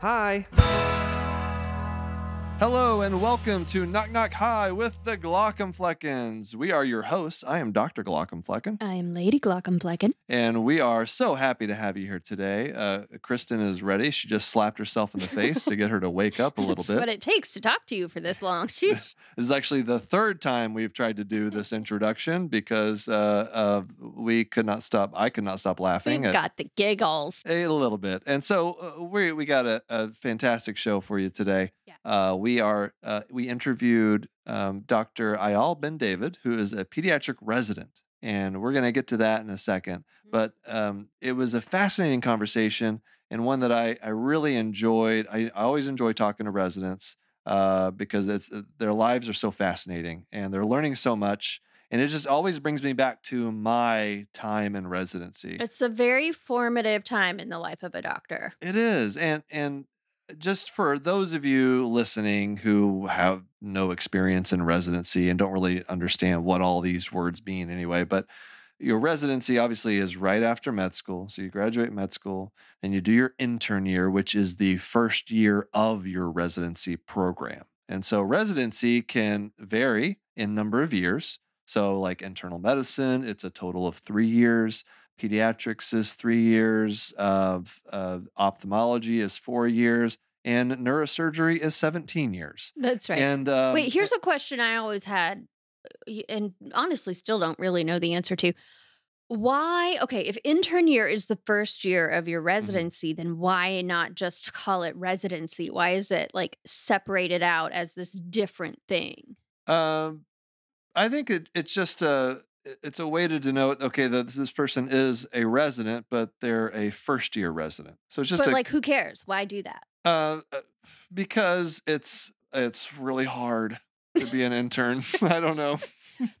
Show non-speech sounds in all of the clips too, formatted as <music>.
Hi. Hello and welcome to Knock Knock Hi with the Glaucomfleckens. We are your hosts. I am Dr. Glaucomflecken, I am Lady Glaucomflecken. and we are so happy to have you here today. Uh, Kristen is ready. She just slapped herself in the face to get her to wake up a <laughs> little That's bit. what it takes to talk to you for this long. <laughs> This is actually the third time we've tried to do this introduction because uh, uh, we could not stop. I could not stop laughing. We've got the giggles. A little bit. And so uh, we we got a, a fantastic show for you today. Uh, we are uh, we interviewed um, Dr. Eyal Ben David, who is a pediatric resident, and we're going to get to that in a second. Mhm. But um, it was a fascinating conversation and one that I I really enjoyed. I, I always enjoy talking to residents uh, because it's uh, their lives are so fascinating and they're learning so much. And it just always brings me back to my time in residency. It's a very formative time in the life of a doctor. It is. And and just for those of you listening who have no experience in residency and don't really understand what all these words mean anyway, but your residency obviously is right after med school. So you graduate med school and you do your intern year, which is the first year of your residency program. And so residency can vary in number of years. So like internal medicine, it's a total of 3 years pediatrics is three years, uh, uh, ophthalmology is four years, and neurosurgery is 17 years. That's right. And um, Wait, here's a question I always had, and honestly still don't really know the answer to. Why, okay, if intern year is the first year of Mm-hmm. your residency, then why not just call it residency? Why is it like separated out as this different thing? um, I think it, it's just a it's a way to denote okay that this person is a resident, but they're a first year resident. So it's just but a, like, who cares? Why do that? uh, uh, because it's it's really hard to be an intern. <laughs> I don't know.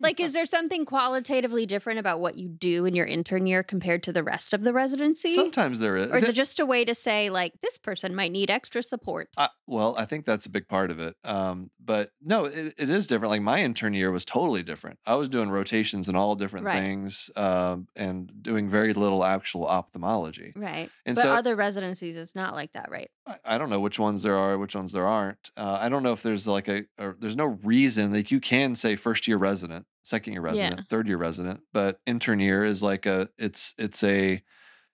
Like, is there something qualitatively different about what you do in your intern year compared to the rest of the residency? Sometimes there is. or is it just a way to say, like, this person might need extra support? Well, I think that's a big part of it. Um, but no, it, it is different. Like my intern year was totally different. I was doing rotations and all different Right. things um, and doing very little actual ophthalmology. Right. And but so other residencies, it's not like that, right? I, don't know which ones there are, which ones there aren't. Uh, I don't know if there's like a, or there's no reason like you can say first year resident, second year Yeah. resident, third year resident, but intern year is like a, it's, it's a,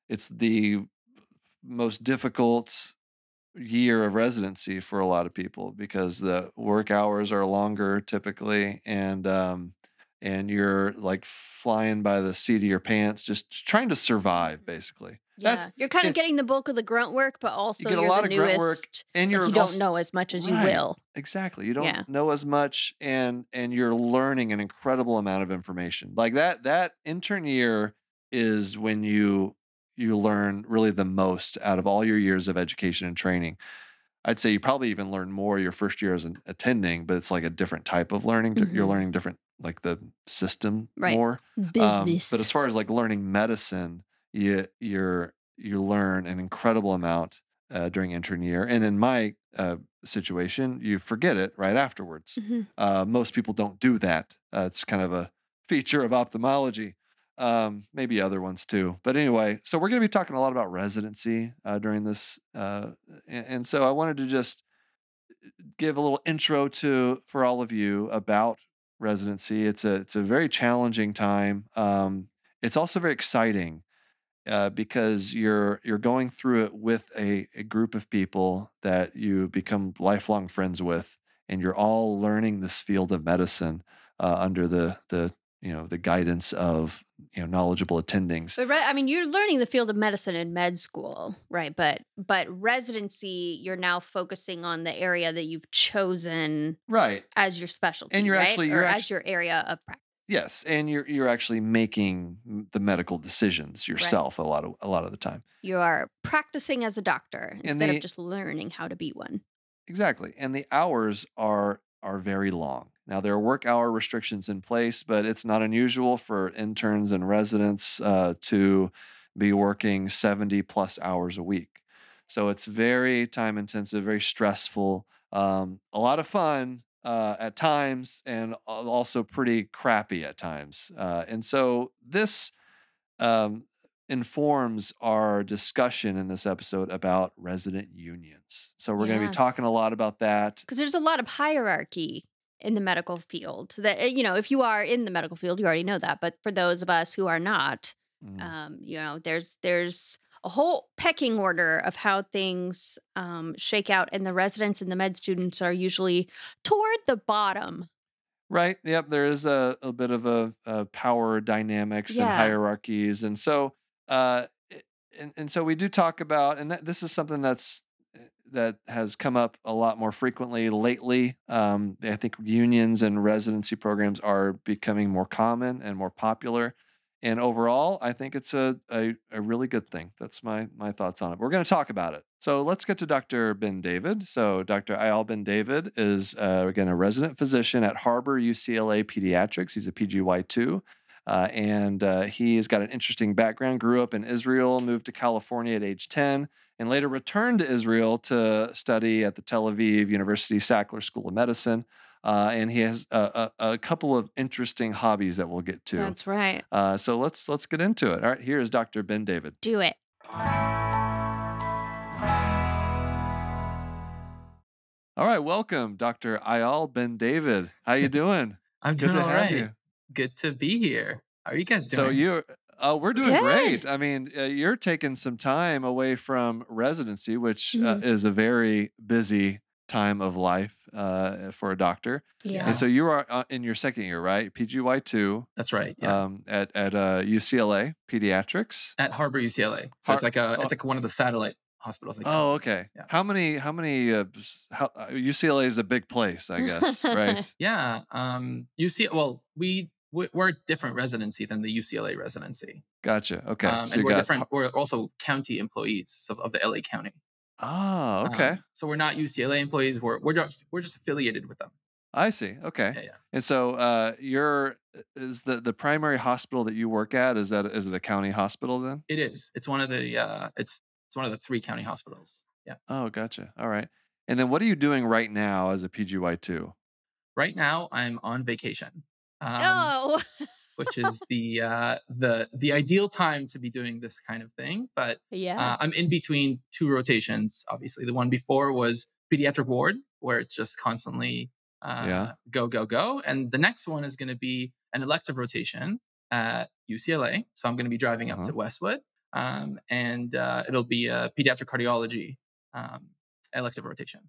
it's the most difficult year of residency for a lot of people because the work hours are longer typically and um and you're like flying by the seat of your pants just trying to survive basically Yeah. That's- you're kind of it- getting the bulk of the grunt work, but also you get a you're lot the of grunt work, and you're you don't know as much as you will. exactly you don't Yeah. know as much and and you're learning an incredible amount of information like that that intern year is when you you learn really the most out of all your years of education and training i'd say you probably even learn more your first year as an attending but it's like a different type of learning you're Mhm. learning different like the system Right. more Um, Business. but as far as like learning medicine, you you're you learn an incredible amount uh, during intern year, and in my uh, situation, you forget it right afterwards. Mhm. Uh, most people don't do that. Uh, it's kind of a feature of ophthalmology. Um, maybe other ones too. But anyway, so we're going to be talking a lot about residency uh, during this, uh, and, and so I wanted to just give a little intro to for all of you about residency. It's a it's a very challenging time. Um, it's also very exciting uh, because you're you're going through it with a, a group of people that you become lifelong friends with, and you're all learning this field of medicine uh, under the the you know the guidance of you know knowledgeable attendings. But I mean, you're learning the field of medicine in med school, right? But but residency, you're now focusing on the area that you've chosen Right. as your specialty, you're right? actually- or you're as your area of practice. Yes, and you're you're actually making the medical decisions yourself a lot of a lot of the time. You are practicing as a doctor instead the- of just learning how to be one. Exactly. And the hours are are very long. Now there are work hour restrictions in place, but it's not unusual for interns and residents uh, to be working 70 plus hours a week. So it's very time intensive, very stressful, um, a lot of fun uh, at times, and also pretty crappy at times. Uh, and so this um, informs our discussion in this episode about resident unions. So we're going to be talking a lot about that. Because there's a lot of hierarchy in the medical field. That uh, you know, if you are in the medical field, you already know that. But for those of us who are not, Mm. um, you know, there's there's a whole pecking order of how things um, shake out, and the residents and the med students are usually toward the bottom. Right. Yep. There is a, a bit of a, a power dynamics and hierarchies, and so uh, and and so we do talk about, and that, this is something that's eh, that has come up a lot more frequently lately. Um, I think unions and residency programs are becoming more common and more popular. And overall, I think it's a, a, a really good thing. That's my my thoughts on it. We're going to talk about it. So let's get to Dr. Ben David. So Dr. Eyal Ben David is uh, again a resident physician at Harbor UCLA Pediatrics. He's a PGY2. Uh, and uh, he's got an interesting background. Grew up in Israel, moved to California at age 10, and later returned to Israel to study at the Tel Aviv University Sackler School of Medicine. Uh, and he has a, a, a couple of interesting hobbies that we'll get to. That's right. Uh, so let's let's get into it. All right, here is Dr. Ben David. Do it. All right, welcome, Dr. Eyal Ben David. How you doing? <laughs> I'm Good doing to all have right. you. Good to be here. How are you guys doing? So you, uh, we're doing Good. great. I mean, uh, you're taking some time away from residency, which uh, Mhm. is a very busy time of life uh, for a doctor. Yeah. And so you are uh, in your second year, right? PGY two That's right. Yeah. um, at at uh, UCLA Pediatrics. At Harbor UCLA. So Har- it's like a oh. it's like one of the satellite hospitals. I guess. Oh, okay. Yeah. How many? How many? Uh, how, uh, UCLA is a big place, I guess, right? <laughs> Yeah. Um. UC. Well, we we- we're a different residency than the UCLA residency. Gotcha. Okay. Um, so and we're got. different. We're also county employees of, of the LA County. Oh, Um, okay. so we're not UCLA employees. We're we're just we're just affiliated with them. I see. Okay. Yeah. Yeah. And so, uh, your is the the primary hospital that you work at is that is it a county hospital then? It is. It's one of the uh. It's it's one of the three county hospitals. Yeah. Oh, gotcha. All right. And then, what are you doing right now as a PGY two? Right now, I'm on vacation. Um, oh. <laughs> <laughs> which is <laughs> the uh, the the ideal time to be doing this kind of thing. But yeah. uh, I'm in between two rotations. Obviously, the one before was pediatric ward, where it's just constantly uh, Yeah. go go go, and the next one is going to be an elective rotation at UCLA. So I'm going to be driving up Uh-huh. to Westwood, um, and uh, it'll be a pediatric cardiology um, elective rotation.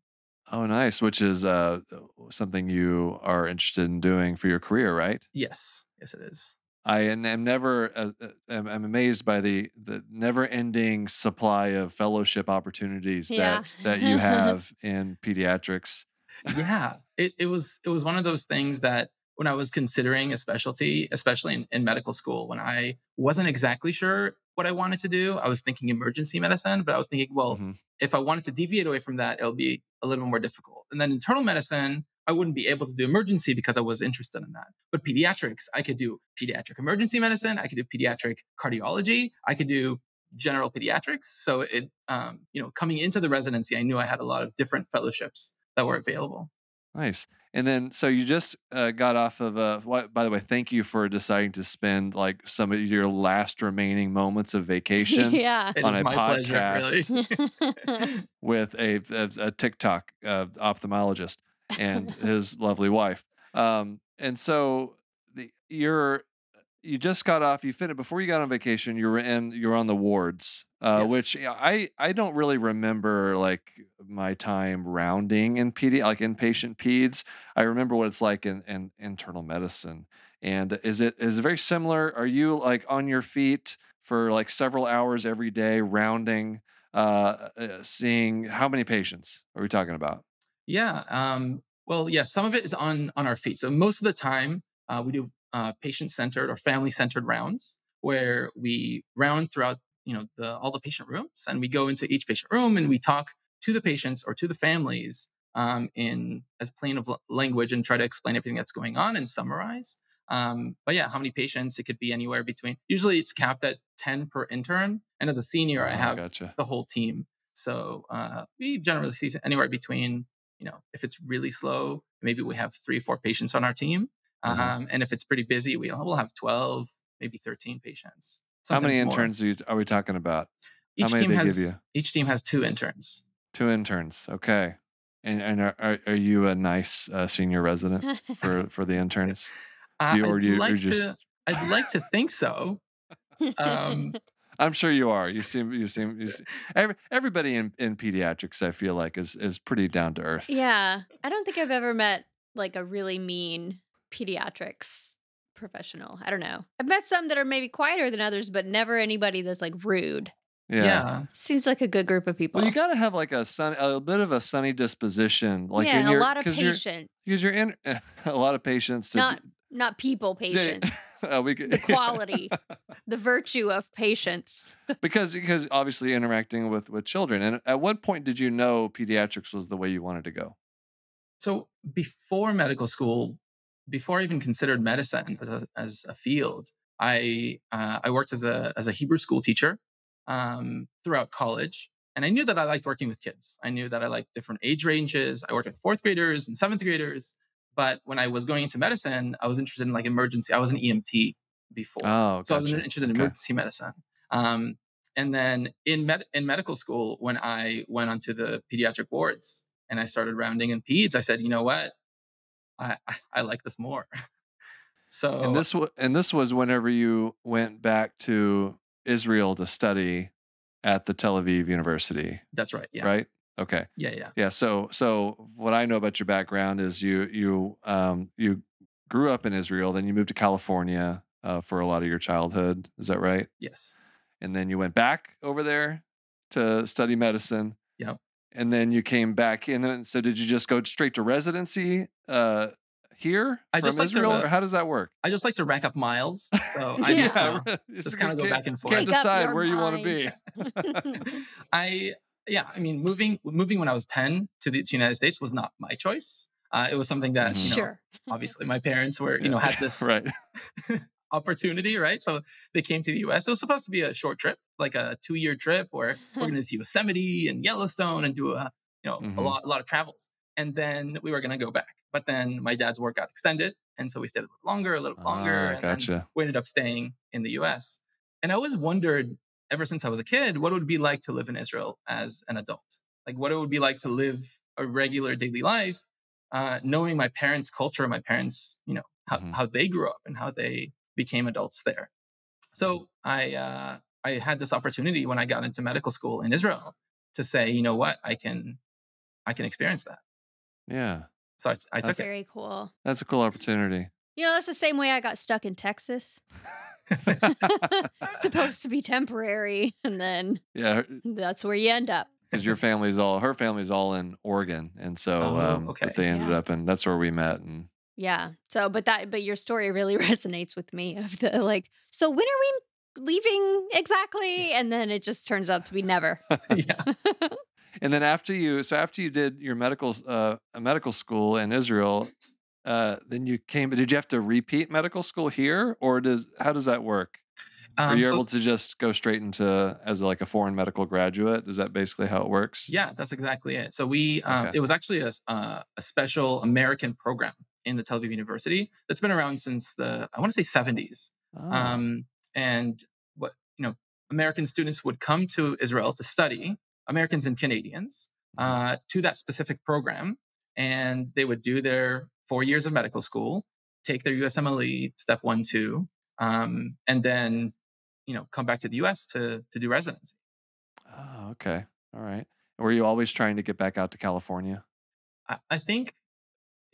Oh, nice. Which is uh, something you are interested in doing for your career, right? Yes, yes, it is. I am never. Uh, uh, I'm amazed by the the never ending supply of fellowship opportunities Yeah. that that you have in pediatrics. yeah it, it was it was one of those things that when i was considering a specialty especially in, in medical school when i wasn't exactly sure what i wanted to do i was thinking emergency medicine but i was thinking well Mhm. if i wanted to deviate away from that it'll be a little more difficult. And then internal medicine i wouldn't be able to do emergency because i was interested in that. But pediatrics i could do pediatric emergency medicine i could do pediatric cardiology i could do general pediatrics. So it um, you know coming into the residency i knew i had a lot of different fellowships that were available Nice. And then, so you just uh, got off of a. What, by the way, thank you for deciding to spend like some of your last remaining moments of <laughs> vacation yeah. On a my pleasure, podcast. really. <laughs> <laughs> with a, a, a TikTok uh, ophthalmologist and his lovely wife. Um, and so the, you're you just got off. You finished before you got on vacation. You were in. You were on the wards, uh, Yes. which I I don't really remember like my time rounding in PD like inpatient peds. I remember what it's like in, in internal medicine. And is it is it very similar? Are you like on your feet for like several hours every day rounding? uh, uh, seeing how many patients are we talking about? yeah. Um, well, yeah, some of it is on on our feet. So most of the time, uh, we do uh, patient centered or family centered rounds where we round throughout you know the all the patient rooms and we go into each patient room and we talk to the patients or to the families um, in as plain of language and try to explain everything that's going on and summarize. Um, but yeah, how many patients? It could be anywhere between. Usually, it's capped at ten per intern, and as a senior, I Oh, have gotcha. the whole team. So uh, we generally see anywhere between, you know, if it's really slow, maybe we have three, or four patients on our team. Mhm. Um, and if it's pretty busy, we, we'll have 12, maybe 13 patients. How many more. interns are, you, are we talking about? Each many team they give has you? each team has two interns. Two interns. Okay. And and are, are, are you a nice uh, senior resident for <laughs> for the interns? Uh, Do you- or I'd you- or like just- to. I'd like to think so. Um, <laughs> I'm sure you are. You seem you seem you seem, every, everybody in, in pediatrics I feel like is is pretty down to earth. yeah. I don't think I've ever met like a really mean pediatrics professional. I don't know. I've met some that are maybe quieter than others, but never anybody that's like rude. yeah. Seems like a good group of people. Well, you got to have like a sun, a bit of a sunny disposition, like yeah, in and a lot of 'cause you're- patience. because you're in <laughs> a lot of patience to Not not people Yeah, patience. <laughs> uh, we could- the <laughs> quality, the virtue of patience. because because obviously interacting with with children. And at what point did you know pediatrics was the way you wanted to go? So before medical school, before I even considered medicine as a, as a field, I uh, I worked as a as a Hebrew school teacher um, throughout college, and I knew that I liked working with kids. I knew that I liked different age ranges. I worked with fourth graders and seventh graders. But when I was going into medicine, I was interested in like emergency. I was an EMT before, Oh, so I was interested in Okay. emergency medicine. Um, and then in med- in medical school, when I went onto the pediatric wards and I started rounding in peds, I said, you know what, I I, like this more. <laughs> so And this was and this was whenever you went back to Israel to study at the Tel Aviv University, that's right. Yeah. right? Okay. Yeah. Yeah. Yeah. So so what I know about your background is you you um you grew up in Israel, then you moved to California uh, for a lot of your childhood. Is that right? Yes. And then you went back over there to study medicine. Yep. And then you came back in. And so did you just go straight to residency uh, here I from just like to, Israel, uh, or how does that work? I just like to rack up miles. So <laughs> I Yeah. <laughs> just, uh, just just kind of go back and forth. Can't decide your where you want to be. <laughs> I yeah, I mean, moving moving when I was ten to the to United States was not my choice. Uh, it was something that you know, sure. obviously my parents were you know had this right. Opportunity, right? So they came to the U.S. It was supposed to be a short trip, like a two year trip, where we're going to see Yosemite and Yellowstone and do a you know Mhm. a lot a lot of travels, and then we were going to go back. But then my dad's work got extended, and so we stayed a little longer, a little longer, Ah, and gotcha. we ended up staying in the U.S. And I always wondered, ever since I was a kid, what it would be like to live in Israel as an adult. Like what it would be like to live a regular daily life, uh, knowing my parents' culture, my parents, you know, how, Mhm. how they grew up and how they became adults there. So I uh, I had this opportunity when I got into medical school in Israel to say, you know what, I can I can experience that. Yeah. So I, I took That's- it. Very cool. That's a cool opportunity. You know, that's the same way I got stuck in Texas. <laughs> Supposed to be temporary, and then yeah. that's where you end up. Because your family's all, her family's all in Oregon. And so Oh, um, but okay. they ended Yeah. up and that's where we met. And Yeah. So, but that, but your story really <laughs> resonates with me of the like, so when are we leaving exactly? And then it just turns out to be never. <laughs> yeah. <laughs> And then after you, so after you did your medical, uh, a medical school in Israel, uh, then you came. Did you have to repeat medical school here, or does how does that work? Are Um, you so- able to just go straight into as like a foreign medical graduate? Is that basically how it works? Yeah, that's exactly it. So we, um, Okay. it was actually a, s- uh, a special American program in the Tel Aviv University that's been around since the I want to say 70s. Oh, Um, and what you know, American students would come to Israel to study, Americans and Canadians, Mhm. uh, to that specific program, and they would do their four years of medical school, take their USMLE step one, two, um, and then you know come back to the U.S. to to do residency. oh, okay, all right. Were you always trying to get back out to California? I, I think,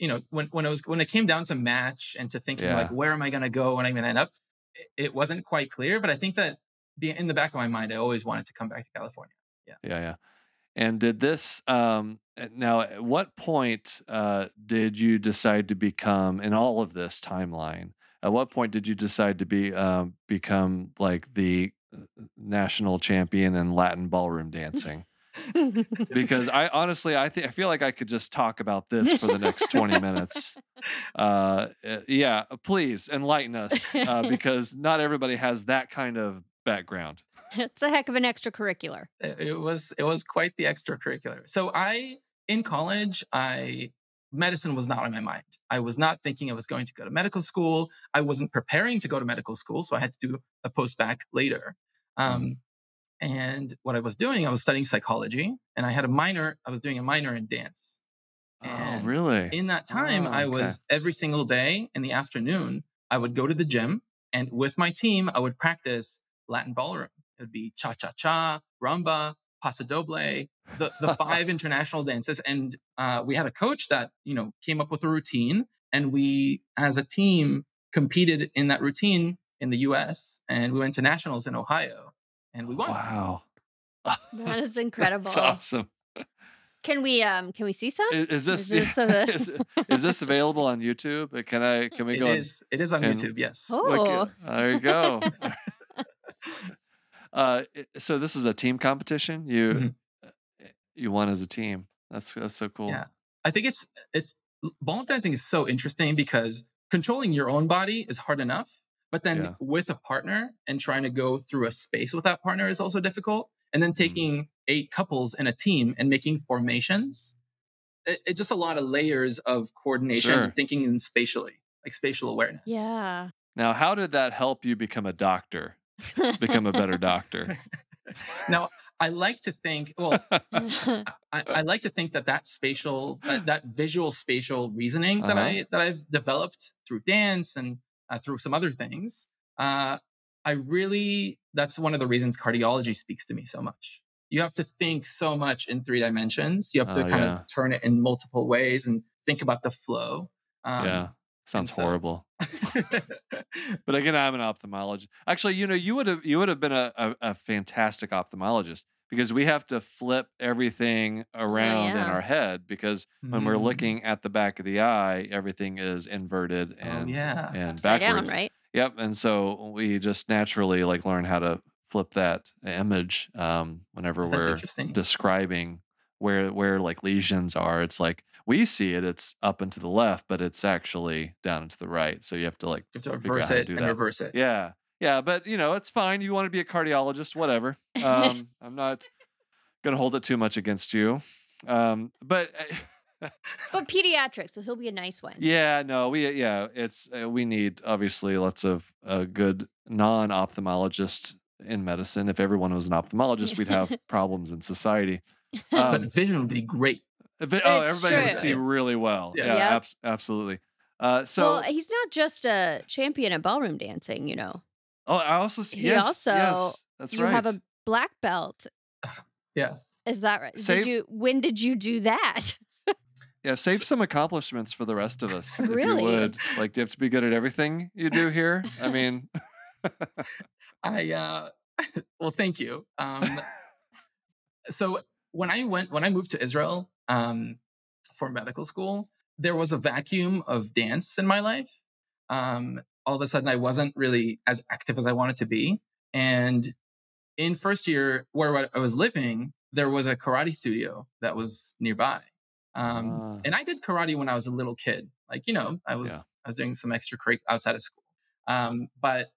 you know, when when it was when it came down to match and to thinking Yeah. like where am I going to go and I'm going to end up, it, it wasn't quite clear. But I think that be in the back of my mind, I always wanted to come back to California. Yeah, yeah. Yeah. And did this um uh, now at what point uh did you decide to become in all of this timeline? At what point did you decide to be um become like the uh, national champion in Latin ballroom dancing? Because I honestly I think I feel like I could just talk about this for the next 20 minutes. <laughs> Uh uh, yeah, please enlighten us uh, <laughs> because not everybody has that kind of background. it's a heck of an extracurricular. It, it was it was quite the extracurricular. So I in college I medicine was not on my mind. I was not thinking I was going to go to medical school. I wasn't preparing to go to medical school, so I had to do a post bac later. Um, and what I was doing, I was studying psychology, and I had a minor. I was doing a minor in dance. Oh, And really? In that time, Oh, I was every single day in the afternoon. I would go to the gym, and with my team, I would practice Latin ballroom. It would be cha cha cha, rumba, paso doble, the the <laughs> five international dances. And uh, we had a coach that you know came up with a routine, and we, as a team, competed in that routine in the U.S. and we went to nationals in Ohio, and we won. Wow. That is <laughs> incredible. That's awesome. Can we um can we see some? Is, is this, Is this <laughs> a- is, is this <laughs> available on YouTube? Can I can we go and is. It is on YouTube. Yes. Oh. at- there you go. uh, so this is a team competition. You Mhm. you won as a team. That's that's so cool. Yeah. I think it's it's ballroom dancing is so interesting because controlling your own body is hard enough, but then Yeah. with a partner and trying to go through a space with that partner is also difficult. And then Mm-hmm. taking eight couples in a team and making formations, it, it's just a lot of layers of coordination Sure. and thinking in spatially, like spatial awareness. Yeah. Now, how did that help you become a doctor? Become a better doctor? <laughs> now, I like to think, well, <laughs> I, I like to think that that spatial that, that visual spatial reasoning that Uh-huh. i that i've developed through dance and uh, through some other things uh, i really that's one of the reasons cardiology speaks to me so much you have to think so much in three dimensions you have to Oh, kind yeah. of turn it in multiple ways and think about the flow um, yeah, sounds so- horrible. <laughs> But again, I'm an ophthalmologist. Actually, you know, you would have you would have been a, a, a fantastic ophthalmologist because we have to flip everything around in yeah. our head because when we're Mm. looking at the back of the eye, everything is inverted oh, and yeah and Upside down, backwards. right? Yep. And so we just naturally like learn how to flip that image um, whenever that's we're interesting describing where where like lesions are. It's like we see it, it's up and to the left, but it's actually down and to the right. So you have to like you have to reverse it and that. reverse it yeah. Yeah, but you know, it's fine. You want to be a cardiologist, whatever. Um, <laughs> I'm not gonna hold it too much against you. Um, but But <laughs> pediatrics, so he'll be a nice one. yeah, no, we yeah, it's uh, we need obviously lots of uh, good non-ophthalmologists in medicine. If everyone was an ophthalmologist, we'd have problems in society. <laughs> but Um, vision would be great but- oh, It's everybody would see really well. Yeah. Yeah, Yep. abs- absolutely. Uh, so, well, he's not just a champion at ballroom dancing, you know. Oh, I also s- he yes, also- yes, that's you right. have a black belt. yeah Is that right? Save- Did you when did you do that? Yeah, save some accomplishments for the rest of us, if Really? you would. Like, do you have to be good at everything you do here? I mean, <laughs> I uh <laughs> well thank you. Um so when I went when I moved to Israel um for medical school, there was a vacuum of dance in my life. Um all of a sudden I wasn't really as active as I wanted to be and in first year where I was living, there was a karate studio that was nearby. Um Ah. and I did karate when I was a little kid. Like, you know, I was Yeah. I was doing some extra extracurricular outside of school. Um, but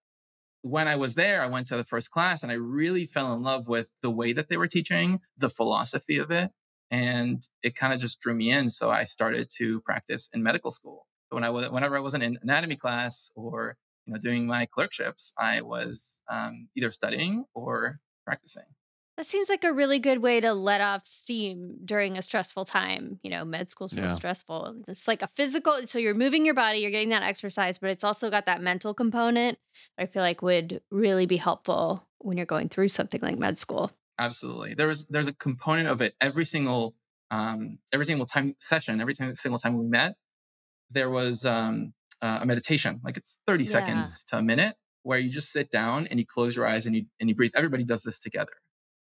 when I was there, I went to the first class and I really fell in love with the way that they were teaching, the philosophy of it, and it kind of just drew me in. So I started to practice in medical school. When I was, whenever I was in an anatomy class or you know doing my clerkships, I was um, either studying or practicing. That seems like a really good way to let off steam during a stressful time. You know, med school's real Yeah. stressful. It's like a physical, so you're moving your body, you're getting that exercise, but it's also got that mental component. I feel like would really be helpful when you're going through something like med school. Absolutely. There was there's a component of it every single um, every single time session, every time, single time we met, there was um, uh, a meditation. Like it's 30 Yeah. seconds to a minute where you just sit down and you close your eyes and you and you breathe. Everybody does this together.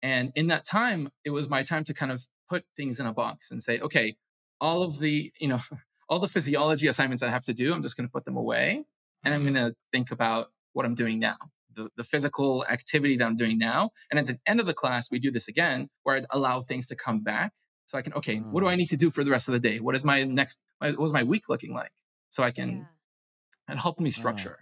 And in that time, it was my time to kind of put things in a box and say, okay, all of the, you know, <laughs> all the physiology assignments I have to do, I'm just going to put them away and I'm going to think about what I'm doing now the, the physical activity that I'm doing now. And at the end of the class, we do this again where I'd allow things to come back. So I can, okay, what do I need to do for the rest of the day? What is my next, my, what is my week looking like? So I can, and help me structure.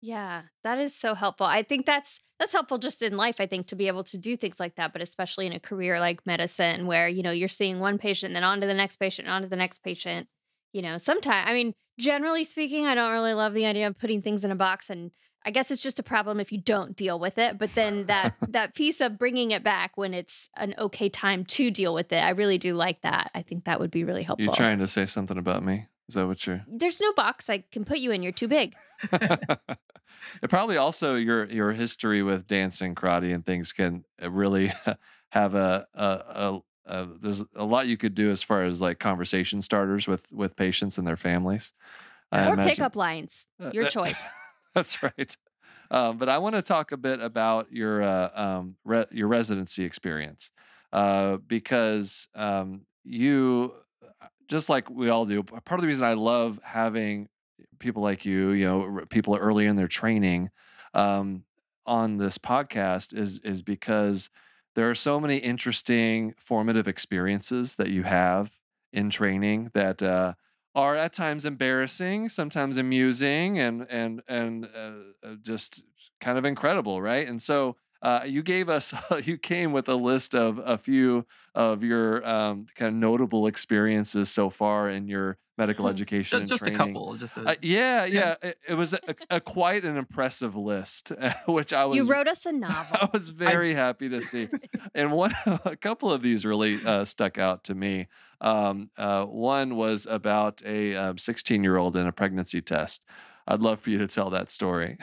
Yeah, that is so helpful. I think that's that's helpful just in life, I think, to be able to do things like that, but especially in a career like medicine where, you know, you're seeing one patient, then on to the next patient, on to the next patient. you know, sometimes, I mean, generally speaking, I don't really love the idea of putting things in a box and I guess it's just a problem if you don't deal with it. But then that <laughs> that piece of bringing it back when it's an okay time to deal with it, I really do like that. I think that would be really helpful. You're trying to say something about me? Is that what you're? There's no box I can put you in. You're too big. <laughs> it probably also your your history with dancing, karate, and things can uh, really <laughs> have a, a, a, there's a lot you could do as far as like conversation starters with with patients and their families. I or imagine. pickup lines. Uh, Your choice. That's right. Um, but I want to talk a bit about your uh, um, re- your residency experience uh, because um, you, uh, just like we all do, part of the reason I love having people like you, you know, people early in their training um, on this podcast is is because there are so many interesting formative experiences that you have in training that uh, are at times embarrassing, sometimes amusing, and and and uh, uh, just kind of incredible, right? And so uh, you gave us, <laughs> you came with a list of a few of your um, kind of notable experiences so far in your medical <laughs> education. just, just a couple, just a, uh, yeah, yeah. yeah. It, it, was a, a, quite an impressive list, <laughs> which I was. You wrote us a <laughs> novel. I was very I, happy to see, and one, a couple of these really uh, stuck out to me. Um, uh, one was about a 16 um, year old in a pregnancy test. I'd love for you to tell that story.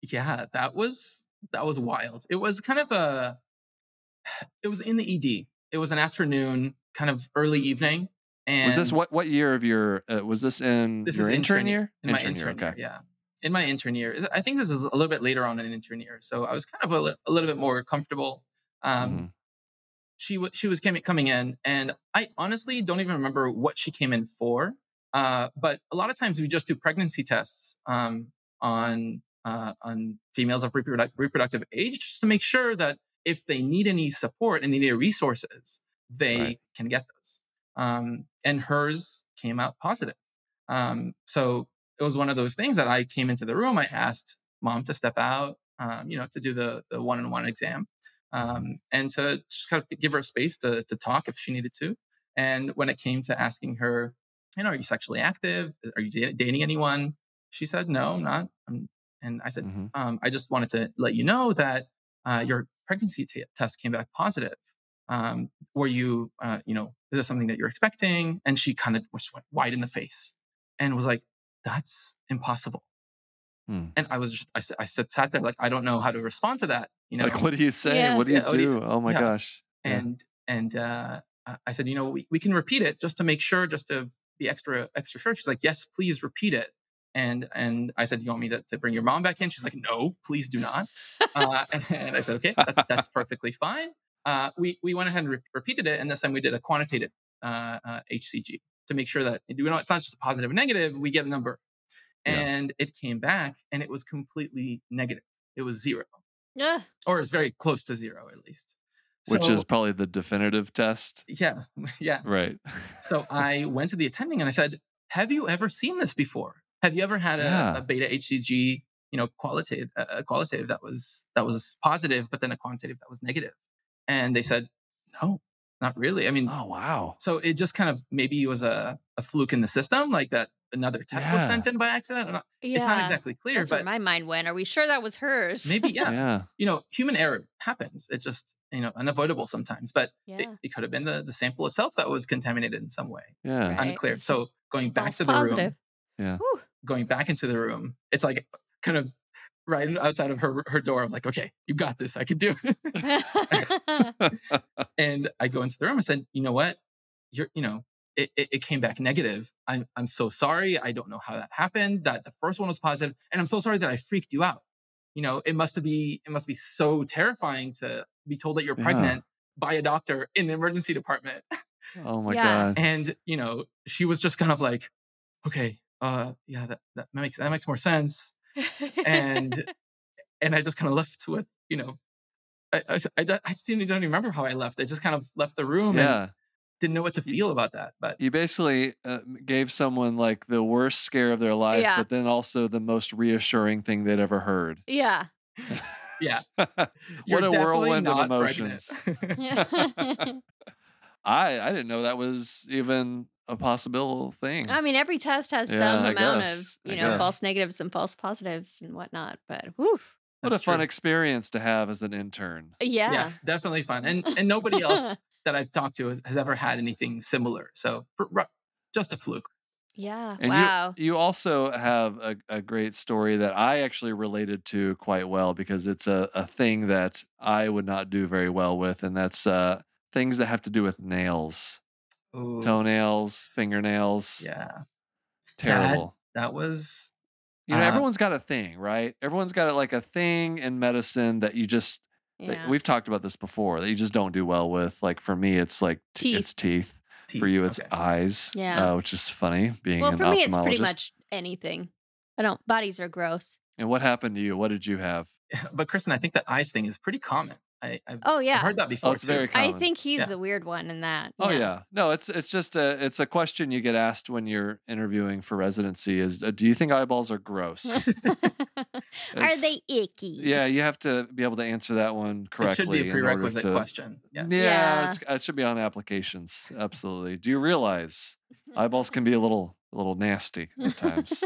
Yeah, that was that was wild. It was kind of a <sighs> it was in the ED. It was an afternoon, kind of early evening. And was this what what year of your uh, was this in this your intern, intern year? In intern my intern year, okay. yeah. In my intern year, I think this is a little bit later on in intern year, so I was kind of a, a little bit more comfortable. Um, mm-hmm. She w- she was came- coming in, and I honestly don't even remember what she came in for. Uh, but a lot of times we just do pregnancy tests um, on uh, on females of reproduct- reproductive age just to make sure that if they need any support and they need resources, they right. can get those. Um, and hers came out positive. Um, so it was one of those things that I came into the room. I asked mom to step out, um, you know, to do the the one on one exam, um, and to just kind of give her space to to talk if she needed to. And when it came to asking her, you know, are you sexually active? Are you dating anyone? She said, no, I'm not. I'm and I said, mm-hmm. um, I just wanted to let you know that uh, your pregnancy t- test came back positive. Um, were you, uh, you know, is this something that you're expecting? And she kind of just went white in the face and was like, that's impossible. Hmm. And I was just, I, I sat there like, I don't know how to respond to that. You know, like, what do you say? Yeah. What do you yeah, do? You, oh my yeah. gosh. And, and, uh, I said, you know, we, we can repeat it just to make sure, just to be extra, extra sure. She's like, yes, please repeat it and and I said, "You want me to, to bring your mom back in?" She's like, "No, please do not." Uh, <laughs> and I said, "Okay, that's that's perfectly fine." Uh, we we went ahead and re- repeated it, and this time we did a quantitative uh, HCG uh, to make sure that you know it's not just a positive or negative. We get a number, and yeah. it came back, and it was completely negative. It was zero, yeah, or it's very close to zero at least. Which so, is probably the definitive test. Yeah, <laughs> yeah. Right. so <laughs> I went to the attending and I said, "Have you ever seen this before?" Have you ever had a, yeah. a beta HCG, you know, qualitative, a qualitative that was that was positive, but then a quantitative that was negative? And they said, no, not really. I mean, oh wow. So it just kind of maybe was a, a fluke in the system, like that another test yeah. was sent in by accident. Not, yeah. It's not exactly clear, That's but my mind went. Are we sure that was hers? maybe, yeah. yeah. You know, human error happens. It's just you know unavoidable sometimes, but yeah. it, it, could have been the the sample itself that was contaminated in some way. Yeah, right. unclear. So going back False to the positive. room. Yeah. Whew going back into the room, it's like kind of right outside of her her door. I was like, okay, you got this. I can do it. <laughs> <laughs> <laughs> and I go into the room. I said, you know what? You're, you know, it, it, it, came back negative. I'm, I'm so sorry. I don't know how that happened. That the first one was positive, and I'm so sorry that I freaked you out. You know, it must be it must be so terrifying to be told that you're pregnant yeah. by a doctor in the emergency department. Oh my yeah. god! And you know, she was just kind of like, okay, uh, yeah, that, that makes that makes more sense. And <laughs> and I just kind of left with, you know, I, I, I, I just didn't, don't remember how I left. I just kind of left the room yeah. and didn't know what to feel about that. But you basically uh, gave someone like the worst scare of their life, yeah. but then also the most reassuring thing they'd ever heard. Yeah. <laughs> yeah. what a whirlwind of emotions. <laughs> I I didn't know that was even a possible thing. I mean, every test has Yeah, some I amount guess. of, I you know, guess. false negatives and false positives and whatnot. But whew, what a That's fun experience to have as an intern. yeah. yeah, definitely fun. And <laughs> and nobody else <laughs> that I've talked to has, has ever had anything similar. So r- r- just a fluke. Yeah. And wow. you you also have a, a great story that I actually related to quite well because it's a, a thing that I would not do very well with, and that's uh, things that have to do with nails, Ooh, toenails, fingernails. yeah, Terrible. that was you know, uh, everyone's got a thing, right? Everyone's got like a thing in medicine that you just that- yeah. we've talked about this before that you just don't do well with. Like for me, it's like t- Teeth. it's teeth. teeth. For you, it's Okay. eyes. Yeah. uh, which is funny being well, an for me, it's pretty much anything. I don't, bodies are gross. And what happened to you? What did you have? <laughs> But Kristen, I think that eyes thing is pretty common. I, I've, Oh, I've yeah. heard that before it's too. very I think he's Yeah. the weird one in that. Oh yeah. No, it's it's just a it's a question you get asked when you're interviewing for residency is uh, do you think eyeballs are gross? <laughs> <laughs> are they icky? yeah, you have to be able to answer that one It correctly. should be a prerequisite to- question. Yes. Yeah, Yeah. It's, it should be on applications. <laughs> Absolutely. Do you realize eyeballs can be a little a little nasty at times?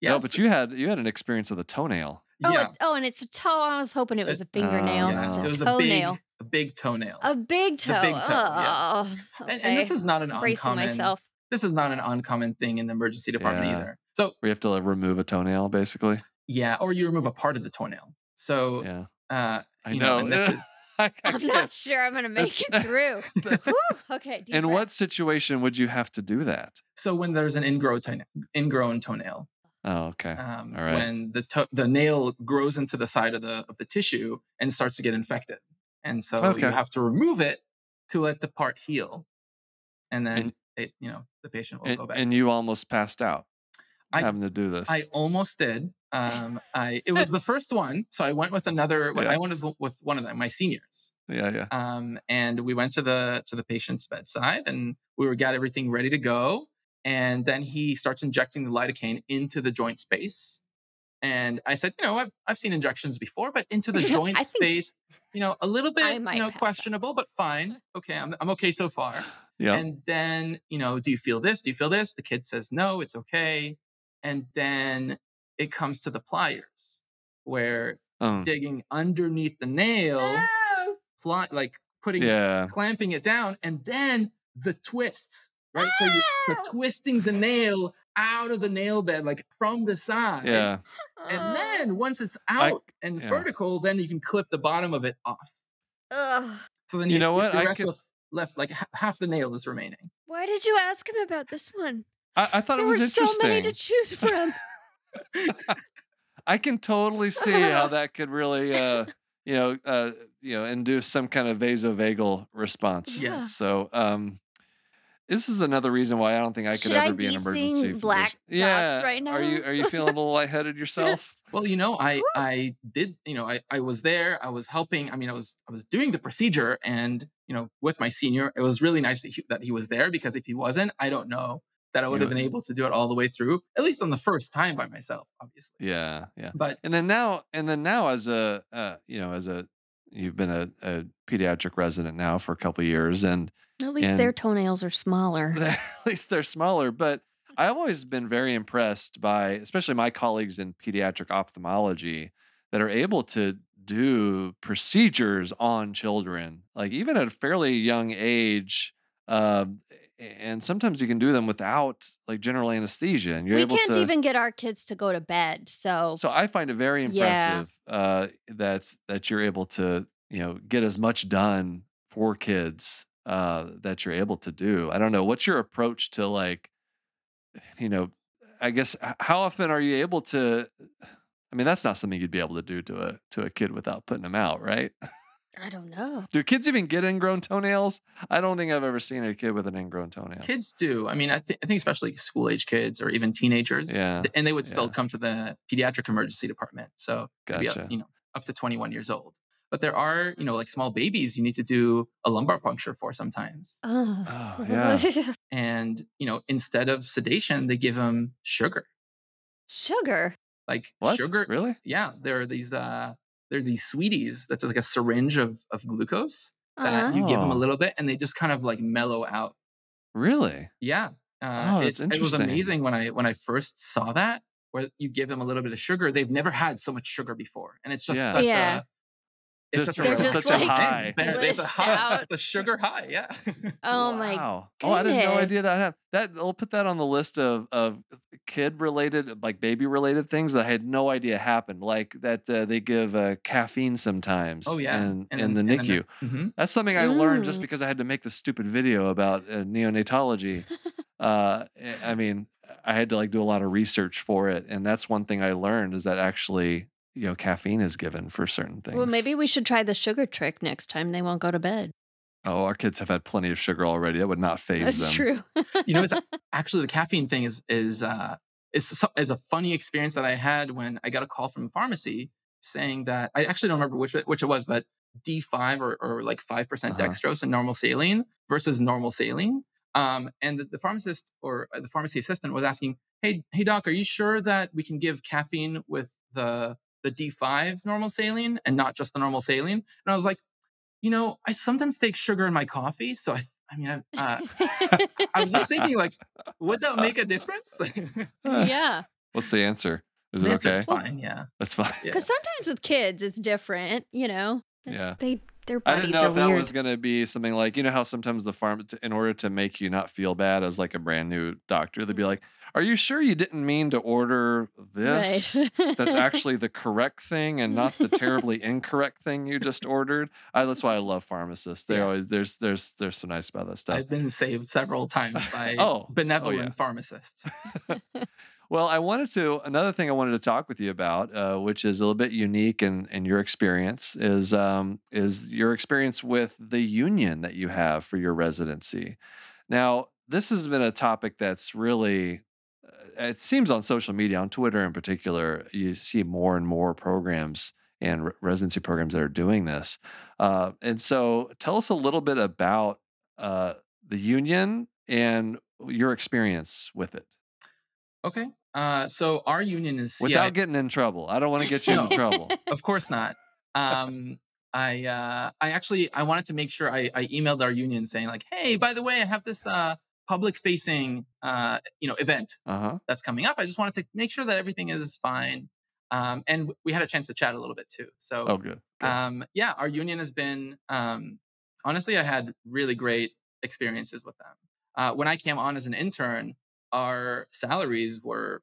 Yeah, No, but you had you had an experience with a toenail. Oh, yeah. it- oh, and it's a toe. I was hoping it was a fingernail. Oh, yeah, It's a it was toenail. a big, a big toenail. A big toe. The big toe, Oh, yes. okay. and, and this is not an bracing uncommon. myself. This is not an uncommon thing in the emergency department Yeah. either. So we have to like, remove a toenail, basically. yeah, or you remove a part of the toenail. So Yeah, uh, I you know. and this is <laughs> I- I I'm can't- sure I'm gonna make it through. <laughs> That's- okay. In breath. what situation would you have to do that? so when there's an ingrown toenail, ingrown toenail, Oh, okay. um, All right. when the to- the nail grows into the side of the of the tissue and starts to get infected, and so Okay. you have to remove it to let the part heal, and then And- it, you know the patient will And, go back. and you almost passed out I- having to do this. I almost did. Um, I it was the <laughs> first one, so I went with another. Yeah. I went with, with one of them, my seniors, yeah, yeah. um, and we went to the to the patient's bedside, and we were got everything ready to go. And then he starts injecting the lidocaine into the joint space. And I said, you know, I've I've seen injections before, but into the <laughs> joint space, you know, a little bit, you know, questionable, but fine. Okay, I'm I'm okay so far. <sighs> Yeah. And then, you know, do you feel this? Do you feel this? The kid says, no, it's okay. And then it comes to the pliers where Um, digging underneath the nail, No. like putting, yeah. clamping it down, and then the twist, right? So you, you're twisting the nail out of the nail bed, like from the side. Yeah. And Oh. then once it's I- out and yeah. vertical, then you can clip the bottom of it off. Ugh. So then You you, know what? The I could- left, like ha- half the nail is remaining. Why did you ask him about this one? I, I thought there it was were so many to choose from. <laughs> I can totally see how <laughs> that could really, uh, you know, uh, you know, induce some kind of vasovagal response. Yes. So, um, this is another reason why I don't think I could Should I ever be an be emergency seeing physician. black dots yeah. right Are you are you feeling a little lightheaded <laughs> yourself? Well, you know, I I did, you know, I I was there. I was helping. I mean, I was I was doing the procedure, and you know, with my senior, it was really nice that he, that he was there because if he wasn't, I don't know that I would have Yeah. been able to do it all the way through, at least on the first time by myself, obviously. yeah. Yeah. But And then now, and then now, as a, uh, you know, as a, you've been a, a pediatric resident now for a couple of years, and At least And- their toenails are smaller. <laughs> at least they're smaller. But I've always been very impressed by, especially my colleagues in pediatric ophthalmology, that are able to do procedures on children, like even at a fairly young age. Um, and sometimes you can do them without like general anesthesia, and you're we able can't to. even get our kids to go to bed. So, So I find it very Yeah. impressive uh, that that you're able to you know get as much done for kids uh, that you're able to do. I don't know what's your approach to like, you know, I guess how often are you able to? I mean, that's not something you'd be able to do to a to a kid without putting them out, right? I don't know. Do kids even get ingrown toenails? I don't think I've ever seen a kid with an ingrown toenail. kids do. I mean, I, th- I think especially school age kids or even teenagers, Yeah, th- and they would still yeah. come to the pediatric emergency department. So they'd be up, Gotcha. you know, up to 21 years old. But there are, you know, like small babies you need to do a lumbar puncture for sometimes. Oh, Oh <laughs> yeah. and you know instead of sedation they give them sugar Sugar. like What? sugar Really? yeah there are these uh there are these sweeties that's like a syringe of of glucose that Uh-huh. you give them a Oh. little bit and they just kind of like mellow out Really? Yeah. Uh, Oh, that's it's, it was amazing when I when I first saw that, where you give them a little bit of sugar. They've never had so much sugar before, and it's just Yeah. such Yeah. a it's Just- such a They're just refreshing like high. thing. <laughs> They're- It's a high. out. It's a sugar high. Yeah. Oh my Wow. Oh, I didn't know idea that happened. That I'll put that on the list of of kid related, like baby related things that I had no idea happened. Like that uh, they give uh, caffeine sometimes. oh yeah. in, And in the and then NICU. hmm That's something I learned just Mm. because I had to make this stupid video about uh, neonatology. <laughs> uh, eh, I mean, I had to like do a lot of research for it, and that's one thing I learned is that actually, you know, caffeine is given for certain things. Well, maybe we should try the sugar trick next time they won't go to bed. Oh, our kids have had plenty of sugar already. That would not phase That's them. true. You know, it's <laughs> actually the caffeine thing is is uh is so- is a funny experience that I had when I got a call from a pharmacy saying that I actually don't remember which which it was, but D5 or, or like five percent Uh-huh. dextrose and normal saline versus normal saline. Um, and the, the pharmacist or uh, the pharmacy assistant was asking, "Hey, hey, doc, are you sure that we can give caffeine with the the D5 normal saline and not just the normal saline?" And I was like, "You know, I sometimes take sugar in my coffee, so I, I mean, I, uh, <laughs> I was just thinking, like, would that make a difference?" <laughs> yeah. What's the answer? Is it okay? is fine. Yeah. That's fine. Yeah. Because sometimes with kids, it's different, you know? Yeah. They, their I bodies didn't know are if that weird. was going to be something like, you know, how sometimes the farm, in order to make you not feel bad as like a brand new doctor, they'd be like, Are you sure you didn't mean to order this? Right. That's <laughs> actually the correct thing and not the terribly incorrect thing you just ordered. I, that's why I love pharmacists. They Yeah. always there's there's they're so nice about that stuff. I've been saved several times by <laughs> Oh. Oh, benevolent yeah. pharmacists. <laughs> Well, I wanted to another thing I wanted to talk with you about, uh, which is a little bit unique in, in your experience, is um, is your experience with the union that you have for your residency. Now, this has been a topic that's really, uh, it seems on social media, on Twitter in particular, you see more and more programs and re- residency programs that are doing this. Uh, and so, tell us a little bit about uh, the union and your experience with it. Okay. Uh, so our union is CI without getting in trouble. I don't want to get you No. into trouble. <laughs> of course not. Um, I uh, I actually I wanted to make sure I, I emailed our union saying like, hey, by the way, I have this uh, public facing uh, you know event Uh huh. that's coming up. I just wanted to make sure that everything is fine. Um, and we had a chance to chat a little bit too. So Oh, good. good. um, yeah, our union has been um, honestly, I had really great experiences with them. Uh, when I came on as an intern, our salaries were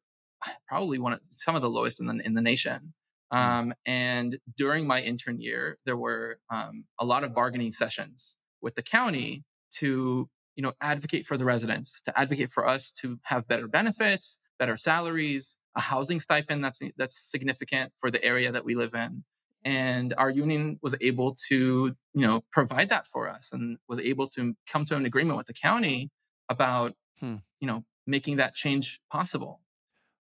probably one of some of the lowest in the in the nation. Mm. Um, and during my intern year, there were um, a lot of bargaining sessions with the county to you know advocate for the residents, to advocate for us to have better benefits, better salaries, a housing stipend that's that's significant for the area that we live in and our union was able to you know provide that for us and was able to come to an agreement with the county about Hmm. you know making that change possible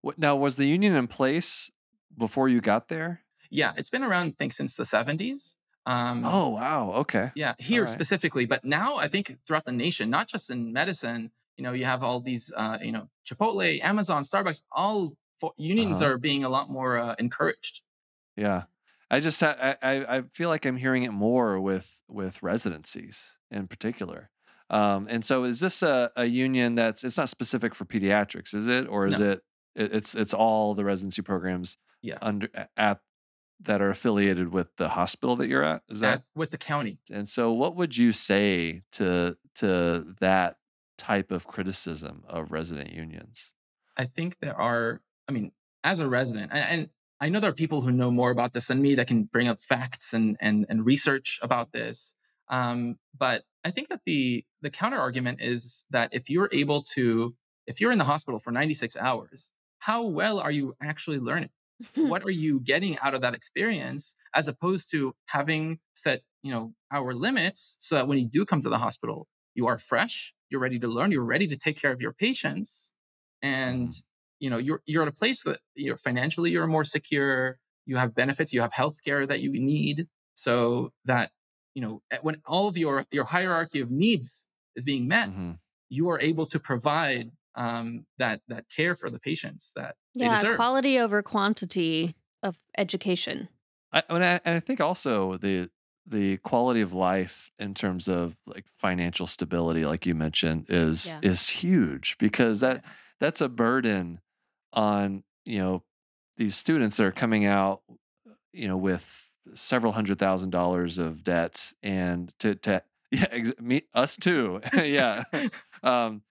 What, now, was the union in place before you got there? yeah it's been around i think since the 70s um Oh, wow. Okay. yeah here right. specifically but now i think throughout the nation not just in medicine you know you have all these uh you know chipotle amazon starbucks all for, unions Uh-huh. are being a lot more uh, encouraged Yeah. I just I, I I feel like I'm hearing it more with with residencies in particular. Um, and so is this a, a union that's it's not specific for pediatrics, is it, or is No. it, it it's it's all the residency programs yeah under at that are affiliated with the hospital that you're at? Is that at, with the county And so, what would you say to to that type of criticism of resident unions? I think there are, I mean, as a resident, and, and I know there are people who know more about this than me that can bring up facts and and, and research about this. Um, but I think that the the counter argument is that if you're able to, if you're in the hospital for 96 hours, how well are you actually learning? <laughs> what are you getting out of that experience as opposed to having set you know our limits so that when you do come to the hospital you are fresh you're ready to learn you're ready to take care of your patients and you know you're you're at a place that you're financially you're more secure you have benefits you have health care that you need so that you know when all of your your hierarchy of needs is being met Mhm. you are able to provide um, that that care for the patients that they yeah, deserve quality over quantity of education. I, I, mean, I, and I think also the the quality of life in terms of like financial stability, like you mentioned, is Yeah. is huge because that that's a burden on you know these students that are coming out you know with several hundred thousand dollars of debt and to to <laughs> yeah ex- me us too <laughs> yeah <laughs> um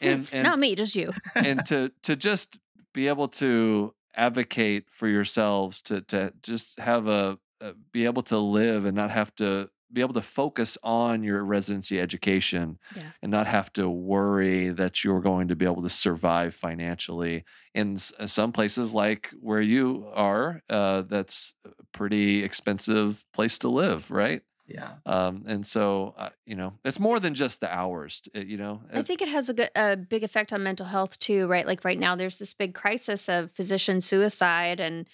and and Not me, just you. and to to just be able to advocate for yourselves to to just have a, a be able to live and not have to be able to focus on your residency education Yeah. and not have to worry that you're going to be able to survive financially in s- uh, some places like where you are uh, that's a pretty expensive place to live right Yeah. um, and so uh, you know it's more than just the hours t- uh, you know I think it has a, good, a big effect on mental health too, right? Like right now, there's this big crisis of physician suicide, and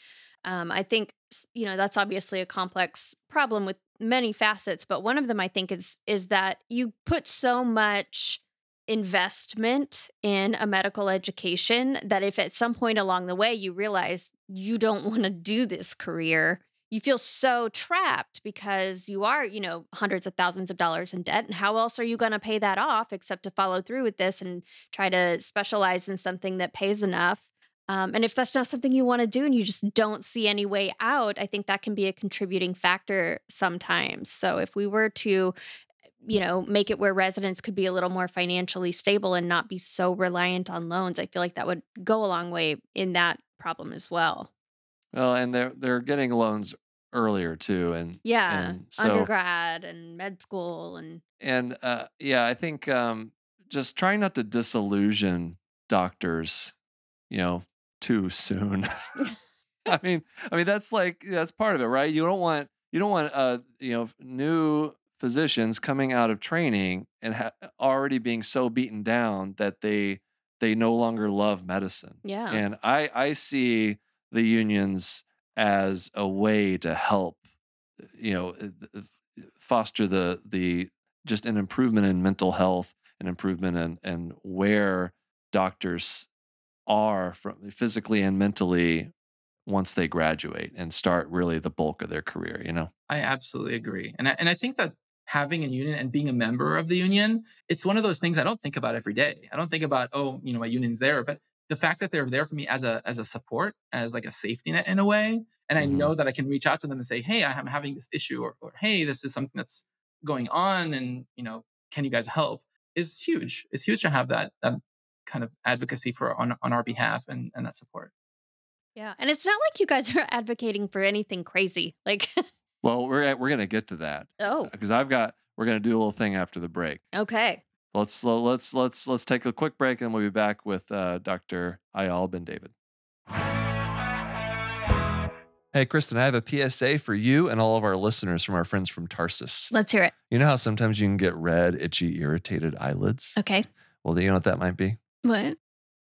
um, I think you know that's obviously a complex problem with many facets. But one of them, I think, is is that you put so much investment in a medical education that if at some point along the way you realize you don't <laughs> want to do this career you feel so trapped because you are, you know, hundreds of thousands of dollars in debt. And how else are you going to pay that off except to follow through with this and try to specialize in something that pays enough? Um, and if that's not something you want to do and you just don't see any way out, I think that can be a contributing factor sometimes. So if we were to, you know, make it where residents could be a little more financially stable and not be so reliant on loans, I feel like that would go a long way in that problem as well. Well, and they're they're getting loans earlier too, and Yeah, and so undergrad and med school and and uh, yeah, I think um, just trying not to disillusion doctors, you know, too soon. <laughs> I mean, I mean that's like that's part of it, right? You don't want you don't want uh you know new physicians coming out of training and ha- already being so beaten down that they they no longer love medicine. yeah. And I I see the unions as a way to help, you know, uh, foster the the just an improvement in mental health, an improvement in and where doctors are from physically and mentally once they graduate and start really the bulk of their career. You know. I absolutely agree. And I, and I think that having a union and being a member of the union, it's one of those things I don't think about every day. I don't think about, oh, you know, my union's there, but the fact that they're there for me as a as a support, as like a safety net in a way, and I Mhm. know that I can reach out to them and say, hey, I'm having this issue, or, or hey, this is something that's going on, and you know, can you guys help? Is huge. It's huge to have that that kind of advocacy for on on our behalf and and that support. Yeah. And it's not like you guys <laughs> are advocating for anything crazy. Like, <laughs> Well, we're at, we're gonna get to that oh, because I've got we're gonna do a little thing after the break. okay. Let's let's let's let's take a quick break and we'll be back with uh, Dr. Eyal Ben David. Hey, Kristen, I have a PSA for you and all of our listeners from our friends from Tarsus. Let's hear it. You know how sometimes you can get red, itchy, irritated eyelids? Okay. Well, do you know what that might be? What?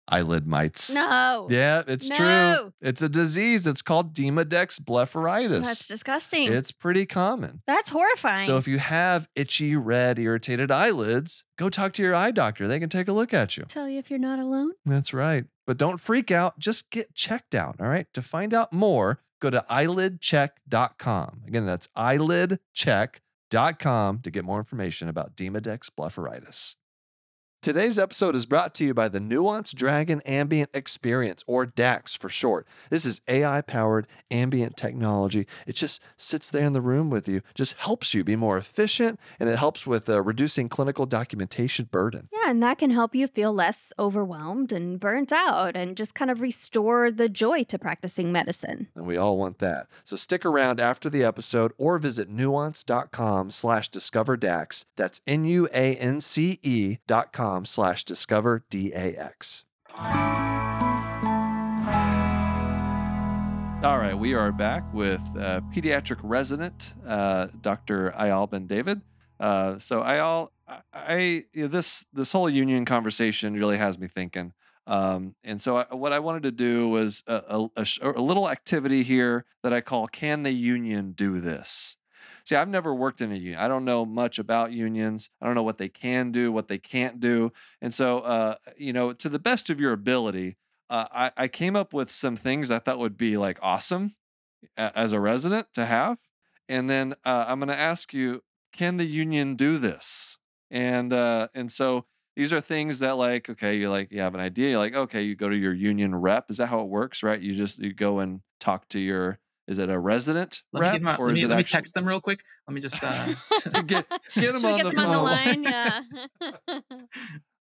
Eyelid mites. No. Yeah, it's true. It's a disease. It's called Demodex blepharitis. That's disgusting. it's pretty common. That's horrifying. So if you have itchy, red, irritated eyelids, go talk to your eye doctor. They can take a look at you. Tell you if you're not alone. That's right. But don't freak out. Just get checked out. All right. To find out more, go to eyelidcheck.com. Again, that's eyelidcheck.com to get more information about Demodex blepharitis. Today's episode is brought to you by the Nuance Dragon Ambient Experience, or DAX for short. This is AI powered ambient technology. It just sits there in the room with you, just helps you be more efficient, and it helps with uh, reducing clinical documentation burden. Yeah, and that can help you feel less overwhelmed and burnt out and just kind of restore the joy to practicing medicine. And we all want that. So stick around after the episode or visit nuance.com slash discover DAX. That's N-U-A-N-C-E dot com slash discover D-A-X. All right, we are back with uh, pediatric resident uh, Dr. Eyal Ben David. Uh, so Eyal, I, I you know, this this whole union conversation really has me thinking. Um, and so I, what I wanted to do was a, a, a a little activity here that I call "Can the union do this?" See, I've never worked in a union. I don't know much about unions. I don't know what they can do, what they can't do. And so, uh, you know, to the best of your ability, uh, I, I came up with some things I thought would be like awesome as a resident to have. and then uh, I'm going to ask you, can the union do this? And uh, and so these are things that like, okay, you're like, you have an idea, you're like, okay, you go to your union rep. Is that how it works, right? You just you go and talk to your is it a resident Let rep me, get my, or let is me, it let me text them real quick. Let me just uh, <laughs> <laughs> get get <laughs> them Should we on get the them on the line? Yeah.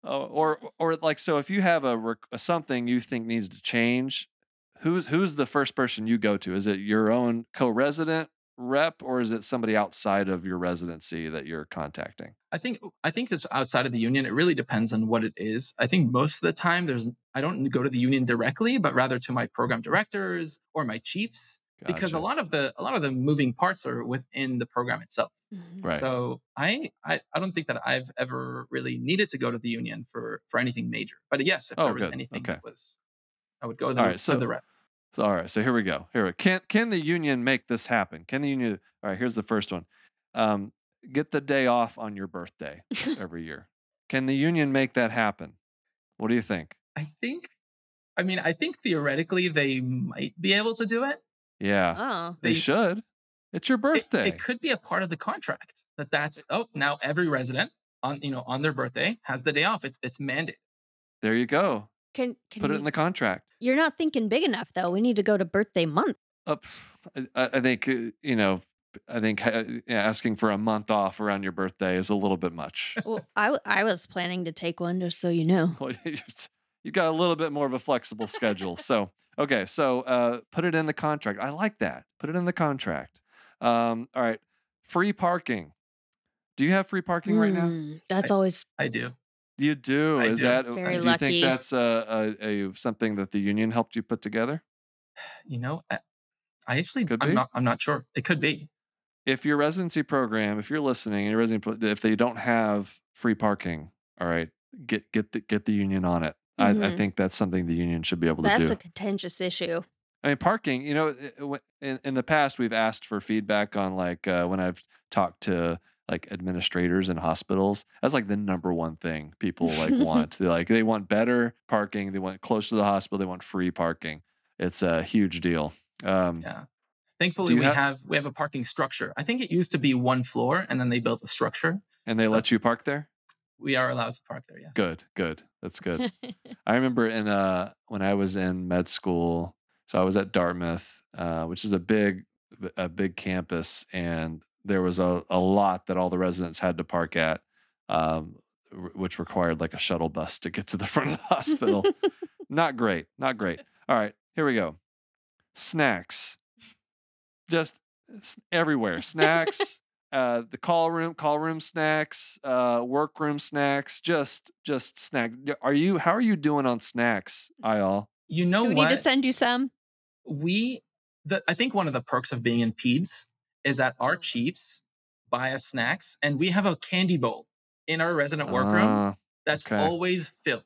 Oh, or or like so if you have a, rec- a something you think needs to change, who's who's the first person you go to? Is it your own co-resident rep or is it somebody outside of your residency that you're contacting? I think I think it's outside of the union. It really depends on what it is. I think most of the time there's I don't go to the union directly, but rather to my program directors or my chiefs because a lot of the a lot of the moving parts are within the program itself. Mhm. right. So I, I I don't think that I've ever really needed to go to the union for for anything major. But yes, if Oh, there was good. anything Okay. that was, I would go to All right, so- the rep. So, all right, so here we go. Here, we- can can the union make this happen? Can the union? All right, here's the first one. Um, get the day off on your birthday <laughs> every year. Can the union make that happen? What do you think? I think, I mean, I think theoretically they might be able to do it. Yeah, Oh. they They- should. It's your birthday. it could be a part of the contract that that's oh now every resident on you know on their birthday has the day off. It's it's mandated. there you go. Can can Put it in the contract. You're not thinking big enough though. We need to go to birthday month. Up, I, I think uh, you know. I think uh, asking for a month off around your birthday is a little bit much. Well, I w- I was planning to take one just so you know. <laughs> <laughs> Well, you you got a little bit more of a flexible schedule. So, okay, so uh, put it in the contract. I like that. Put it in the contract. Um, all right, free parking. Do you have free parking right now? Mm, That's always I do. You do. I Is do. that? Very do you lucky. think that's a, a, a something that the union helped you put together? You know, I, I actually Could I'm be. not I'm not sure. It could be. If your residency program, if you're listening, your residency, if they don't have free parking, all right, get get the get the union on it. I, I Mhm. think that's something the union should be able to do. that's a contentious issue. I mean, parking. You know, in, in the past, we've asked for feedback on like uh, when I've talked to like administrators in hospitals. That's like the number one thing people like <laughs> want. They like they want better parking. They want close to the hospital. They want free parking. It's a huge deal. Um, Yeah. Thankfully, we have- have we have a parking structure. I think it used to be one floor, and then they built a structure. And they So- let you park there. We are allowed to park there. Yes. Good, good. That's good. <laughs> I remember in uh when I was in med school, so I was at Dartmouth, uh, which is a big a big campus, and there was a, a lot that all the residents had to park at, um, which required like a shuttle bus to get to the <laughs> front of the hospital. <laughs> not great, not great. All right, here we go. Snacks, just everywhere. Snacks. Uh, the call room, call room snacks, uh, workroom snacks, just, just snack. Are you? How are you doing on snacks, Eyal? You know Do we what? need to send you some? we the, I think one of the perks of being in PEDS is that our chiefs buy us snacks, and we have a candy bowl in our resident workroom Ah, that's okay. always filled.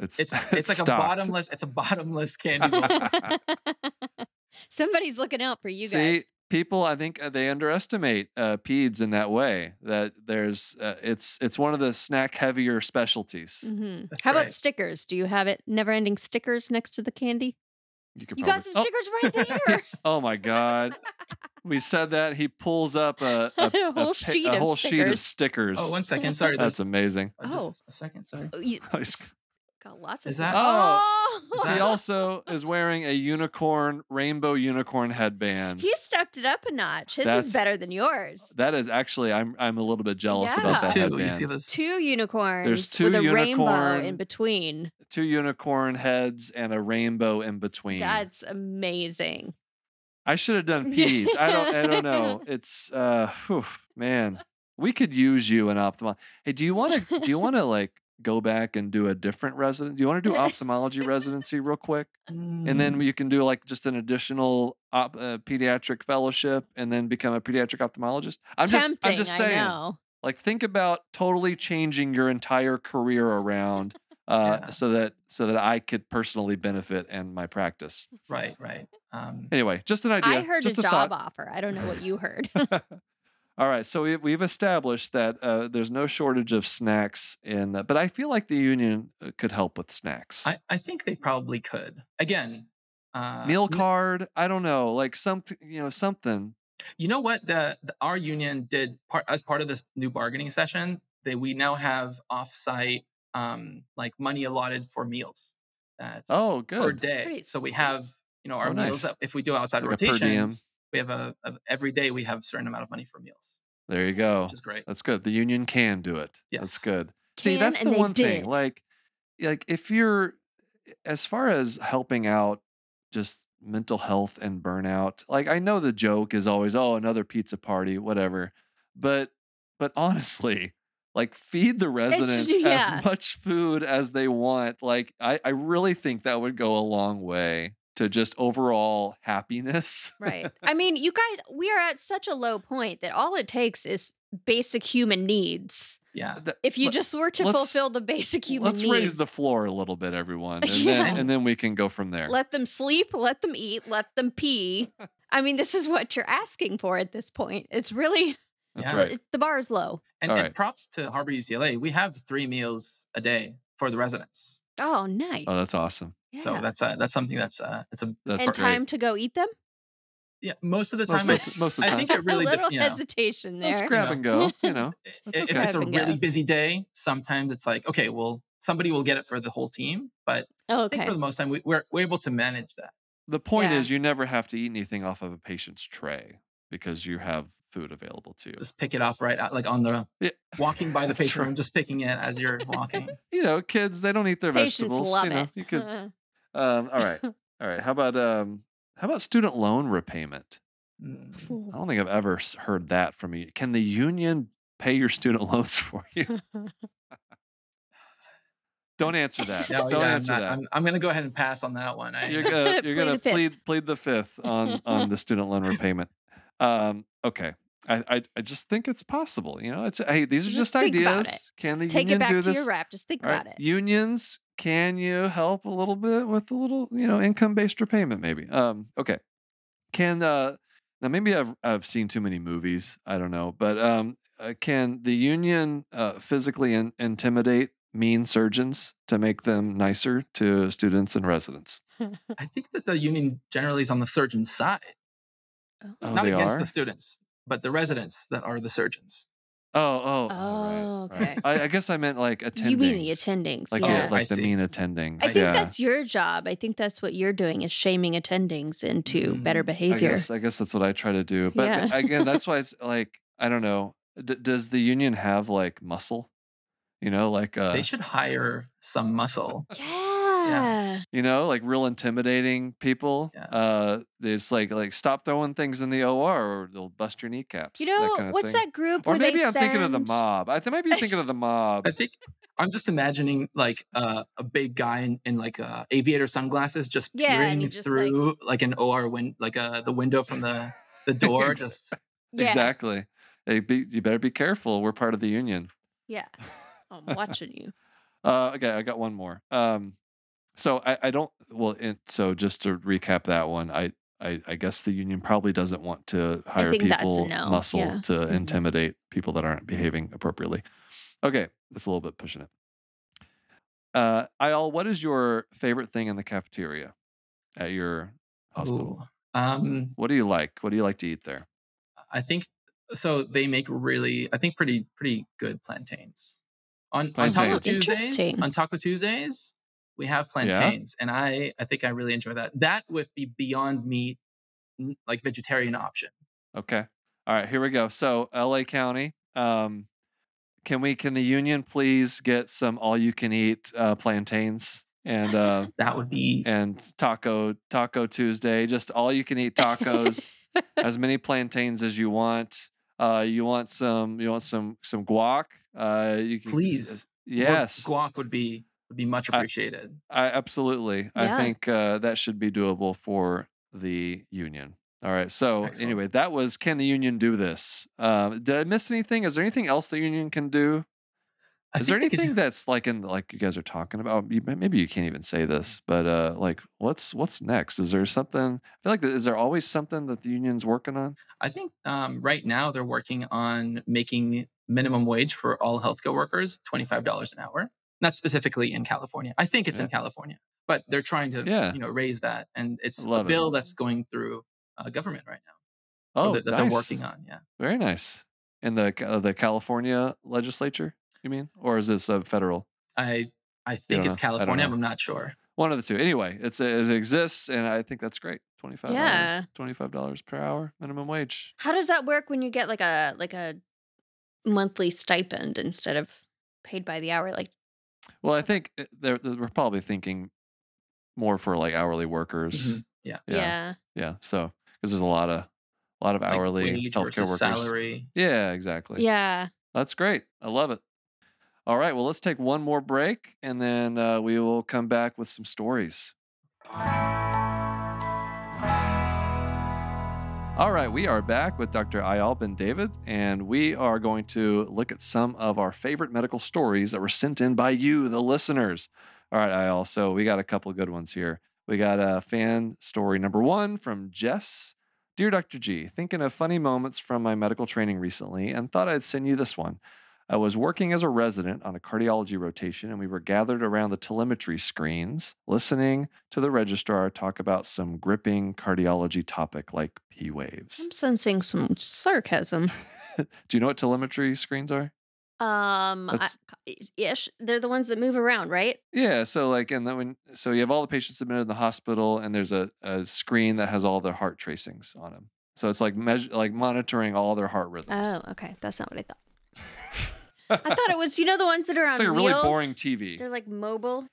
it's It's <laughs> it's like stocked. a bottomless. It's a bottomless <laughs> candy bowl. <laughs> Somebody's looking out for you See, guys. People, I think uh, they underestimate uh, peds in that way. That there's, uh, it's it's one of the snack heavier specialties. Mhm. That's How about stickers? Do you have it? Never ending stickers next to the candy? You could You got some oh, stickers right <laughs> there. Oh my god, we said that he pulls up a, <laughs> a, A whole pa- sheet a of whole sheet of stickers. stickers. Oh, one second. <laughs> Sorry. That's That's amazing. uh, just a second. Sorry. You He's- got lots of Is that- Oh! Is He also is wearing a unicorn, rainbow unicorn headband. He stepped it up a notch. His That's- is better than yours. That is actually, I'm I'm a little bit jealous Yeah. about that There's two. headband. You see those? Two unicorns two with a rainbow unicorn- in between. Two unicorn heads and a rainbow in between. That's amazing. I should have done <laughs> peds. I don't. I don't know. <laughs> It's uh, whew, man. We could use you in ophthalmology. Hey, do you want to? Do you want to like go back and do a different resident? Do you want to do <laughs> ophthalmology residency real quick, and Mm. then you can do like just an additional op, uh, pediatric fellowship, and then become a pediatric ophthalmologist? I'm Tempting, just. I'm just saying. Like, think about totally changing your entire career around. Uh, Yeah. so that so that I could personally benefit and my practice. right, right. Um, Anyway, just an idea. I heard just a job thought. offer. I don't know what you heard. <laughs> <laughs> All right, so we, we've established that uh, there's no shortage of snacks in, but I feel like the union uh, could help with snacks. I, I think they probably could. Again, uh, Meal card, I don't know, like something, you know, something. You know what? The, the our union did part as part of this new bargaining session. That we now have offsite um, like money allotted for meals. That's Oh, per good. day. Great. So we have you know our Oh, meals. nice. That if we do outside Like a per diem. rotations, we have a, a every day we have a certain amount of money for meals, There you go. which is great. That's good. The union can do it. Yes. That's Yes. good. See, that's the and they one thing. did. Like, like if you're as far as helping out just mental health and burnout, like I know the joke is always, oh, another pizza party, whatever. But but honestly, like feed the residents yeah. as much food as they want. Like I, I really think that would go a long way to just overall happiness. <laughs> Right. I mean, you guys, we are at such a low point that all it takes is basic human needs. Yeah. If you let- just were to let's- fulfill the basic human needs. Let's needs, raise the floor a little bit, everyone, <laughs> and Yeah. then and then we can go from there. let them sleep, let them eat, let them pee. <laughs> I mean, this is what you're asking for at this point. It's really That's Yeah. right. the bar is low. And, All and props to Harbor UCLA. We have three meals a day for the residents. Oh, nice. Oh, that's awesome. Yeah. So that's uh, that's something that's uh, it's a That's and great. time to go eat them. yeah. Most of the time, Most I, of, the- most of the I think it <laughs> really a little you know, hesitation Let's there. grab know. and go. You know, <laughs> That's if okay. it's a really busy day, sometimes it's like okay, well, somebody will get it for the whole team. But Oh, I think okay. for the most time, we, we're we're able to manage that. the point Yeah. is you never have to eat anything off of a patient's tray because you have food available to you. Just pick it off right out, like on the Yeah. walking by <laughs> the patient right. room, just picking it as you're walking. You know, kids they don't eat their Patients vegetables. love you know, it. you could. Um, all right, <laughs> all right. How about um, how about student loan repayment? Mm. I don't think I've ever heard that from you. Can the union pay your student <laughs> loans for you? <laughs> Don't answer that. No, don't yeah, I'm, answer not- that. I'm, I'm gonna go ahead and pass on that one. I, you're gonna you're Plead gonna the fifth. plead the fifth on on the student loan repayment. Um, okay. I, I I just think it's possible. You know, it's hey, these are Just just, ideas. Can the Take union it back do to this? your rap. Just think right, about it. Unions, can you help a little bit with a little, you know, income based repayment? Maybe. Um, okay. Can uh now maybe I've I've seen too many movies. I don't know, but um, uh, can the union uh, physically in- intimidate mean surgeons to make them nicer to students and residents? <laughs> I think that the union generally is on the surgeon's side, Oh, not they against are? the students, but the residents that are the surgeons. Oh, oh, Oh, right, right. okay. I, I guess I meant like attendings. You mean the attendings? like yeah. yeah, like I the see. mean attendings. I think yeah. that's your job. I think that's what you're doing is shaming attendings into Mm, better I behavior. guess I guess that's what I try to do. But Yeah. again, that's <laughs> why it's like I don't know. D- does the union have like muscle? You know, like uh, they should hire some muscle. Yeah. You know, like real intimidating people. Yeah. Uh, there's like like stop throwing things in the OR or they'll bust your kneecaps. You that know, kind of what's thing. that group Or maybe I'm thinking of the mob. I th- might be thinking of the <laughs> mob. I think I'm just imagining like uh, a big guy in, in like uh, aviator sunglasses just Yeah, peering just, like- through like, an OR win like uh, the window from the the <laughs> door. just Yeah. Exactly. Hey, be, you better be careful. We're part of the union. Yeah. <laughs> I'm watching you. Uh, okay, I got one more. Um, so I, I don't. Well, it, so just to recap that one, I, I, I guess the union probably doesn't want to hire think that's a people no, muscle yeah. to Mhm. intimidate people that aren't behaving appropriately. Okay, that's a little bit pushing it. Uh, Eyal, what is your favorite thing in the cafeteria at your hospital? Ooh. Um, What do you like? What do you like to eat there? I think so. They make really, I think, pretty pretty good plantains. On on Taco Tuesdays, on Taco Tuesdays, we have plantains, and I I think I really enjoy that. That with the Beyond Meat, like vegetarian option. Okay. All right, here we go. So LA County, um, can we can the union please get some all you can eat uh, plantains and uh, that would be and taco taco Tuesday, just all you can eat tacos, <laughs> as many plantains as you want. Uh, you want some you want some some guac. Uh, you can please. more Yes, guac would be would be much appreciated. I absolutely. I think uh, that should be doable for the union. All right. So Excellent. anyway, that was can the union do this? Um, did I miss anything? Is there anything else the union can do? I Is there think they anything that's like in like you guys are talking about? You, maybe you can't even say this, but uh, like what's what's next? Is there something? I feel like is there always something that the union's working on? I think um, right now they're working on making minimum wage for all healthcare workers twenty five dollars an hour. Not specifically in California. I think it's in California, but they're trying to Yeah. you know raise that, and it's a Love it. bill that's going through uh, government right now. Oh, that, that nice. they're working on. Yeah. Very nice. In the uh, the California legislature, you mean, or is this a federal? I I think it's know. California. I'm not sure. One of the two. Anyway, it's it exists, and I think that's great. Twenty five. Yeah. Twenty five dollars per hour minimum wage. How does that work when you get like a like a monthly stipend instead of paid by the hour? Like, Well, I think they're, they're we're probably thinking more for like hourly workers. Mhm. Yeah. Yeah. yeah. Yeah. So because there's a lot of a lot of Like hourly wage healthcare versus workers. salary. Yeah, exactly. Yeah. That's great. I love it. All right. Well, let's take one more break and then uh, we will come back with some stories. All right. We are back with Dr. Eyal Ben David, and we are going to look at some of our favorite medical stories that were sent in by you, the listeners. All right, Eyal. So we got a couple good ones here. We got a fan story number one from Jess. Dear Dr. G, thinking of funny moments from my medical training recently and thought I'd send you this one. I was working as a resident on a cardiology rotation and we were gathered around the telemetry screens, listening to the registrar talk about some gripping cardiology topic like P waves. I'm sensing some sarcasm. <laughs> Do you know what telemetry screens are? Um, I- ish. They're the ones that move around, right? Yeah, so like and then when so you have all the patients admitted in the hospital and there's a, a screen that has all their heart tracings on them. So it's like measure like monitoring all their heart rhythms. Oh, okay. That's not what I thought. <laughs> I thought it was, you know, the ones that are on it's like a really boring TV. They're like mobile.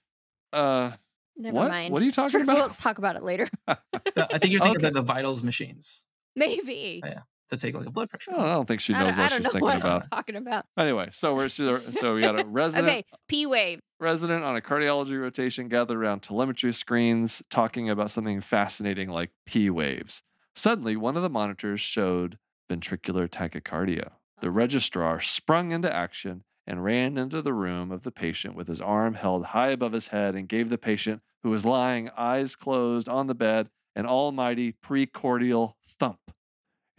Uh Never what? mind. What are you talking about? We'll talk about it later. <laughs> Uh, I think you're thinking Okay. of the, the vitals machines Maybe. Yeah. to take like a blood pressure. I don't think she I knows don't, I what don't she's know thinking what about. I'm talking about. Anyway, so we're so so we got a <laughs> resident Okay, P wave. resident on a cardiology rotation gathered around telemetry screens talking about something fascinating like P waves. Suddenly, one of the monitors showed ventricular tachycardia. The registrar sprung into action and ran into the room of the patient with his arm held high above his head and gave the patient, who was lying eyes closed on the bed, an almighty precordial thump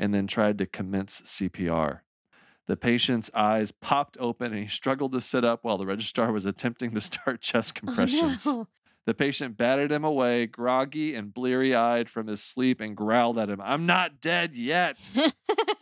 and then tried to commence CPR. The patient's eyes popped open and he struggled to sit up while the registrar was attempting to start <laughs> chest oh, compressions. Oh, The patient batted him away, groggy and bleary eyed from his sleep, and growled at him, I'm not dead yet. <laughs>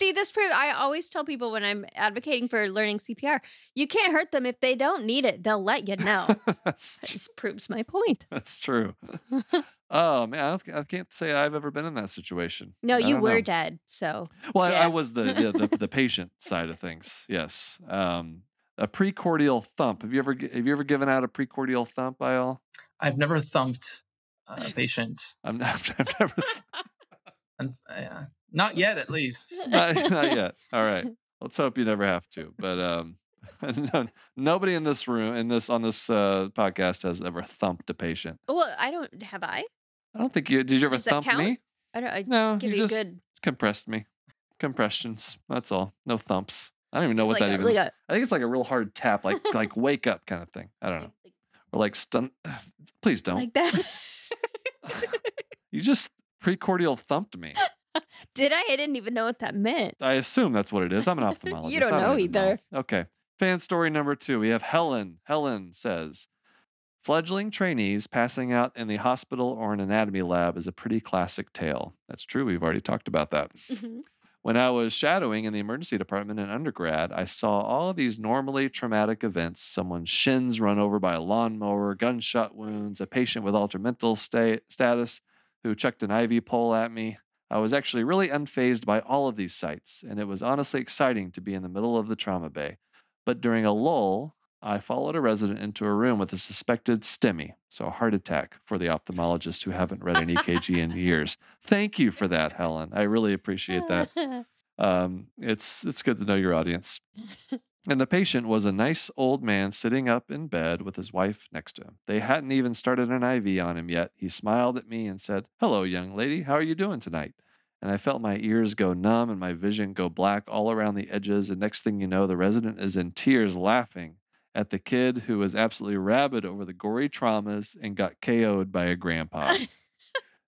no. See, this proves I always tell people when I'm advocating for learning CPR, you can't hurt them if they don't need it. They'll let you know. <laughs> that's, this proves my point. that's true. <laughs> oh, man, I, I can't say I've ever been in that situation. No, I you were know. dead. So Well, I, I was the, the, the, the patient side of things. Yes. Um, a precordial thump. Have you ever have you ever given out a precordial thump, by all? I've never thumped a patient, <laughs> I'm not, I've never and uh, not yet, at least. <laughs> not, not yet. All right. Let's hope you never have to. But um, <laughs> no, nobody in this room, in this on this uh, podcast, has ever thumped a patient. well, I don't have I. I don't think you did. You ever Does thump me? I don't I No, give you you just good compressed me. Compressions. That's all. No thumps. I don't even know it's what like that a, even. like a I think it's like a real hard tap, like like wake up kind of thing. I don't know, or like stun. <sighs> Please don't. like that. <sighs> you just precordial thumped me. <laughs> <laughs> Did I? I didn't even know what that meant. I assume that's what it is. I'm an <laughs> ophthalmologist. You don't know even either. Okay. Fan story number two. We have Helen. Helen says, fledgling trainees passing out in the hospital or an anatomy lab is a pretty classic tale. That's true. We've already talked about that. Mhm. When I was shadowing in the emergency department in undergrad, I saw all these normally traumatic events someone's shins run over by a lawnmower, gunshot wounds, a patient with altered mental sta- status who chucked an IV pole at me. I was actually really unfazed by all of these sights, and it was honestly exciting to be in the middle of the trauma bay. But during a lull, I followed a resident into a room with a suspected STEMI, so a heart attack for the ophthalmologist who haven't read an EKG in years. Thank you for that, Helen. I really appreciate that. <laughs> Um, it's it's good to know your audience. <laughs> And the patient was a nice old man sitting up in bed with his wife next to him. They hadn't even started an IV on him yet. He smiled at me and said, Hello, young lady. How are you doing tonight? And I felt my ears go numb and my vision go black all around the edges. And next thing you know, the resident is in tears laughing at the kid who was absolutely rabid over the gory traumas and got KO'd by a grandpa. <laughs>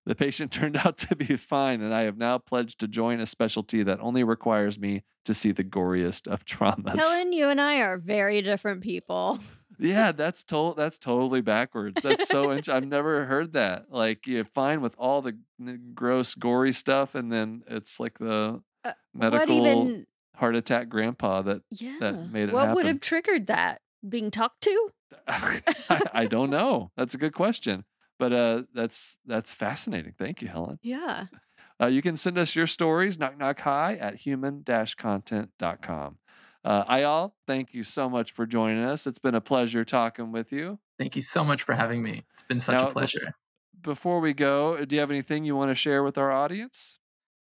The patient <laughs> turned out to be fine, and I have now pledged to join a specialty that only requires me to see the goriest of traumas. Helen, you and I are very different people. Yeah, that's to- that's totally backwards. That's so int- I've never heard that. Like you're fine with all the n- gross, gory stuff, and then it's like the Uh, medical even? heart attack grandpa that Yeah. made it what would have triggered that? Being talked to? <laughs> I, I don't know. That's a good question, but uh, that's that's fascinating. Thank you, Helen. Yeah. Uh, you can send us your stories, knock knock hi at human content.com. Uh, Eyal, thank you so much for joining us. It's been a pleasure talking with you. Thank you so much for having me. It's been such Now, a pleasure. Before we go, do you have anything you want to share with our audience?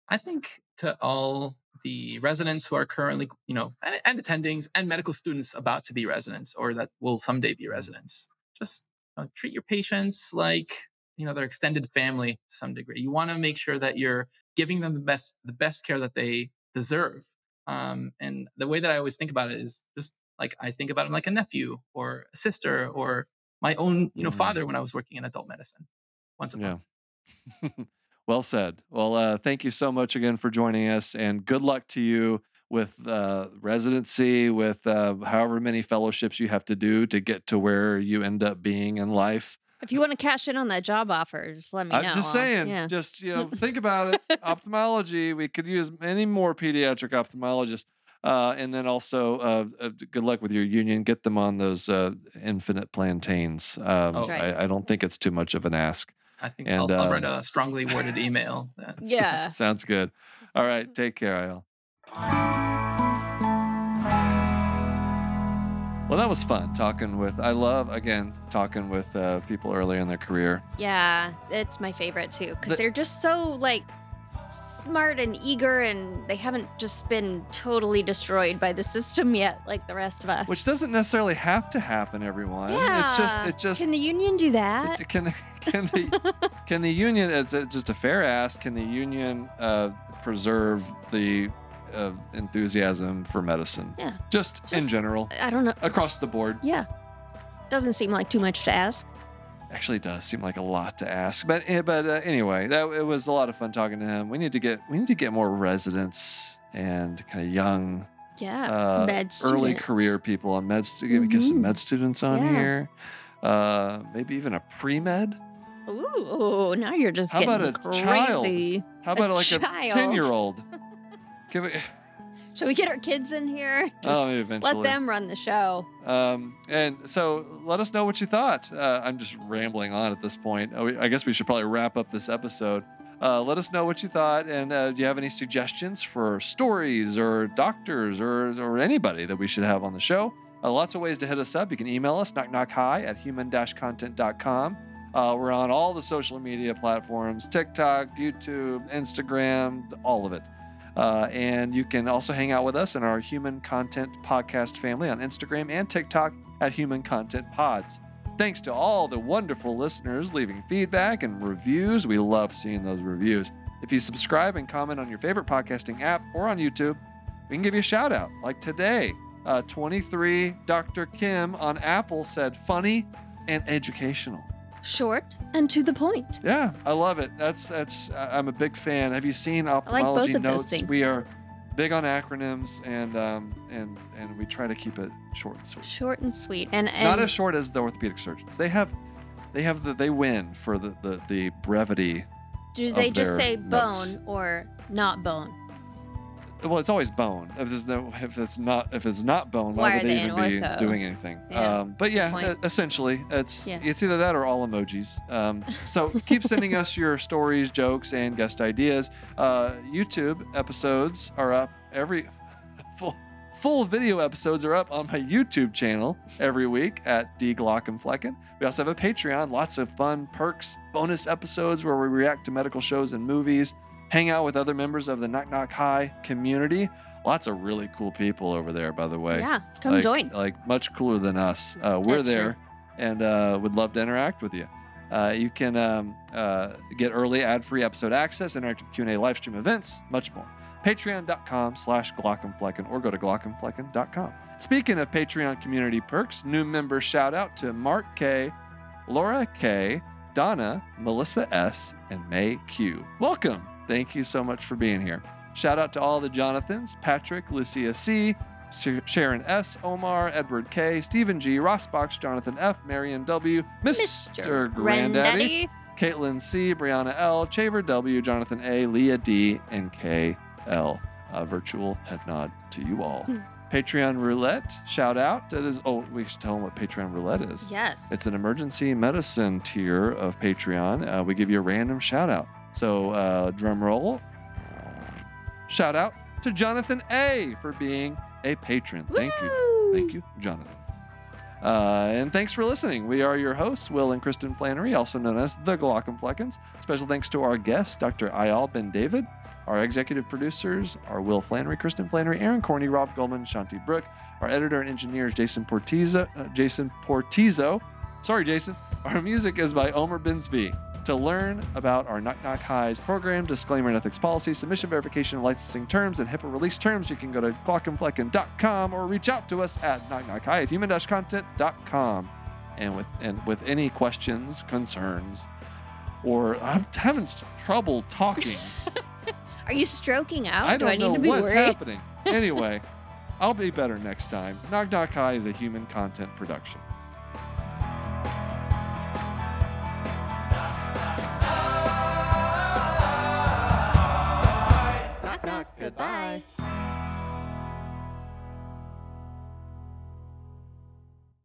I think to all the residents who are currently, you know, and, and attendings and medical students about to be residents or that will someday be residents, just uh, treat your patients like you know their extended family to some degree. You want to make sure that you're giving them the best the best care that they deserve. Um, and the way that I always think about it is just like I think about them like a nephew or a sister or my own, you know, Mhm. father when I was working in adult medicine once a Yeah. month. <laughs> well said. Well, uh, thank you so much again for joining us, and good luck to you with uh, residency, with uh, however many fellowships you have to do to get to where you end up being in life. If you want to cash in on that job offer, just let me know. I'm just saying, Yeah. just you know, <laughs> think about it. Ophthalmology, we could use many more pediatric ophthalmologists. Uh, and then also, uh, uh, good luck with your union. Get them on those uh, infinite plantains. Um, That's right. I, I don't think it's too much of an ask. I think And, I'll, I'll write um, a strongly worded email. <laughs> Yeah. Sounds good. All right. Take care, Eyal. Well, that was fun talking with. I love again talking with uh, people early in their career. Yeah, it's my favorite too The- because they're just so like smart and eager, and they haven't just been totally destroyed by the system yet, like the rest of us. which doesn't necessarily have to happen everyone it's just Yeah. it just Can the union do that? it- can the <laughs> can the can the union it's just a fair ask can the union uh, preserve the uh, enthusiasm for medicine Yeah. just, in general I don't know. across the board Yeah. Doesn't seem like too much to ask. actually does seem like a lot to ask but eh, but uh, anyway that it was a lot of fun talking to him we need to get we need to get more residents and kind of young Yeah. uh, med early students. career people on med stu- get some Mhm. med students on Yeah. here uh maybe even a pre-med Ooh, now you're just How getting about a child? crazy. how about A like child. a 10 year old Can we, <laughs> Shall we get our kids in here? oh, Just maybe eventually. let them run the show. Um, and so let us know what you thought. Uh, I'm just rambling on at this point. Oh, I guess we should probably wrap up this episode. Uh, let us know what you thought, and uh, do you have any suggestions for stories or doctors or, or anybody that we should have on the show? Uh, lots of ways to hit us up. You can email us, knock knock hi at human-content.com. Uh, we're on all the social media platforms TikTok, YouTube, Instagram, all of it. Uh, and you can also hang out with us in our Human Content Podcast family on Instagram and TikTok at Human Content Pods. Thanks to all the wonderful listeners leaving feedback and reviews. We love seeing those reviews. If you subscribe and comment on your favorite podcasting app or on YouTube, we can give you a shout out. Like today, uh, 23 Dr. Kim on Apple said funny and educational. Short and to the point. Yeah, I love it. That's that's. I'm a big fan. Have you seen like ophthalmology of notes? We are big on acronyms, and um, and and we try to keep it short and sweet. Short and sweet. And, and Not as short as the orthopedic surgeons. They have, they have the they win for the the, the brevity. do they just say notes. bone or not bone? Well, it's always bone. If there's no, if it's not, if it's not bone, Why why, would they, they even be ortho? doing anything? Yeah, Um, but yeah, uh, essentially, it's Yeah. it's either that or all emojis. Um, so <laughs> keep sending us your stories, jokes, and guest ideas. Uh, YouTube episodes are up every <laughs> full full video episodes are up on my YouTube channel every week at D Glaucomflecken. We also have a Patreon, lots of fun perks, bonus episodes where we react to medical shows and movies, hang out with other members of the Knock Knock Hi community. Lots of really cool people over there, by the way. Yeah, come like, join. Like much cooler than us. Uh, we're That's true. there and uh, would love to interact with you. Uh, you can um, uh, get early ad-free episode access, interactive Q&A live stream events, much more. Patreon.com slash Glaucomflecken or go to Glaucomflecken.com. Speaking of Patreon community perks, new member shout out to Mark K, Laura K, Donna, Melissa S, and May Q. Welcome. Thank you so much for being here. Shout out to all the Jonathans, Patrick, Lucia C, Sharon S, Omar, Edward K, Stephen G, Ross Box, Jonathan F, Marion W, Mr. Granddaddy, Caitlin C, Brianna L, Chaver W, Jonathan A, Leah D, and K L. A virtual head nod to you all. Hmm. Patreon roulette, shout out. to this. Oh, we should tell them what Patreon roulette is. Yes. It's an emergency medicine tier of Patreon. Uh, we give you a random shout out. So, uh, drum roll. Shout out to Jonathan A for being a patron. Thank you. Thank you, Jonathan. Uh, and thanks for listening. We are your hosts, Will and Kristen Flannery, also known as the Glock'em Special thanks to our guest, Dr. Eyal BenDavid. Our executive producers are Will Flannery, Kristen Flannery, Aaron Corney, Rob Goldman, Shanti Brook. Our editor and engineer is Jason Portizo. Uh, Jason Portizo. Sorry, Jason. Our music is by Omer Binsby. To learn about our Knock Knock Hi's program, disclaimer and ethics policy, submission verification licensing terms, and HIPAA release terms, you can go to glaucomflecken.com or reach out to us at knockknockhi at human-content.com. And with and with any questions, concerns, or I'm having trouble talking. <laughs> Are you stroking out? I Do don't I need know to be what's worried? happening. <laughs> Anyway, I'll be better next time. Knock Knock Hi is a human content production. Knock. Goodbye.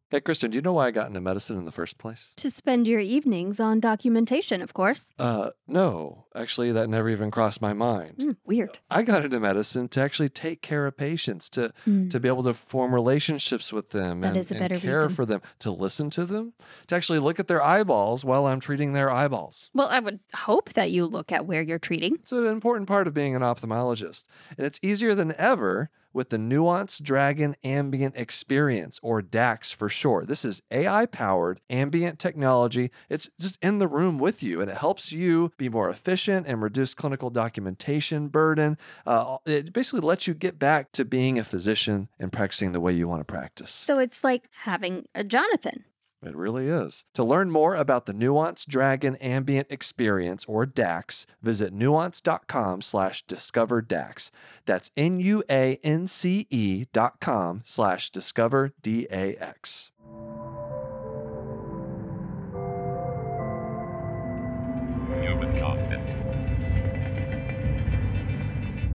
Hey, Kristen, do you know why I got into medicine in the first place? To spend your evenings on documentation, of course. Uh, no. Actually, that never even crossed my mind. Hmm, weird. I got into medicine to actually take care of patients, to Hmm. to be able to form relationships with them That and, is a and care reason. for them, to listen to them, to actually look at their eyeballs while I'm treating their eyeballs. Well, I would hope that you look at where you're treating. It's an important part of being an ophthalmologist. And it's easier than ever with the Nuance Dragon Ambient Experience, or DAX for short. This is AI powered ambient technology. It's just in the room with you, and it helps you be more efficient and reduce clinical documentation burden. Uh, it basically lets you get back to being a physician and practicing the way you want to practice. So it's like having a Jonathan. It really is. To learn more about the Nuance Dragon Ambient Experience or DAX, visit nuance.com slash discover DAX. That's N-U-A-N-C-E dot com slash discover D-A-X.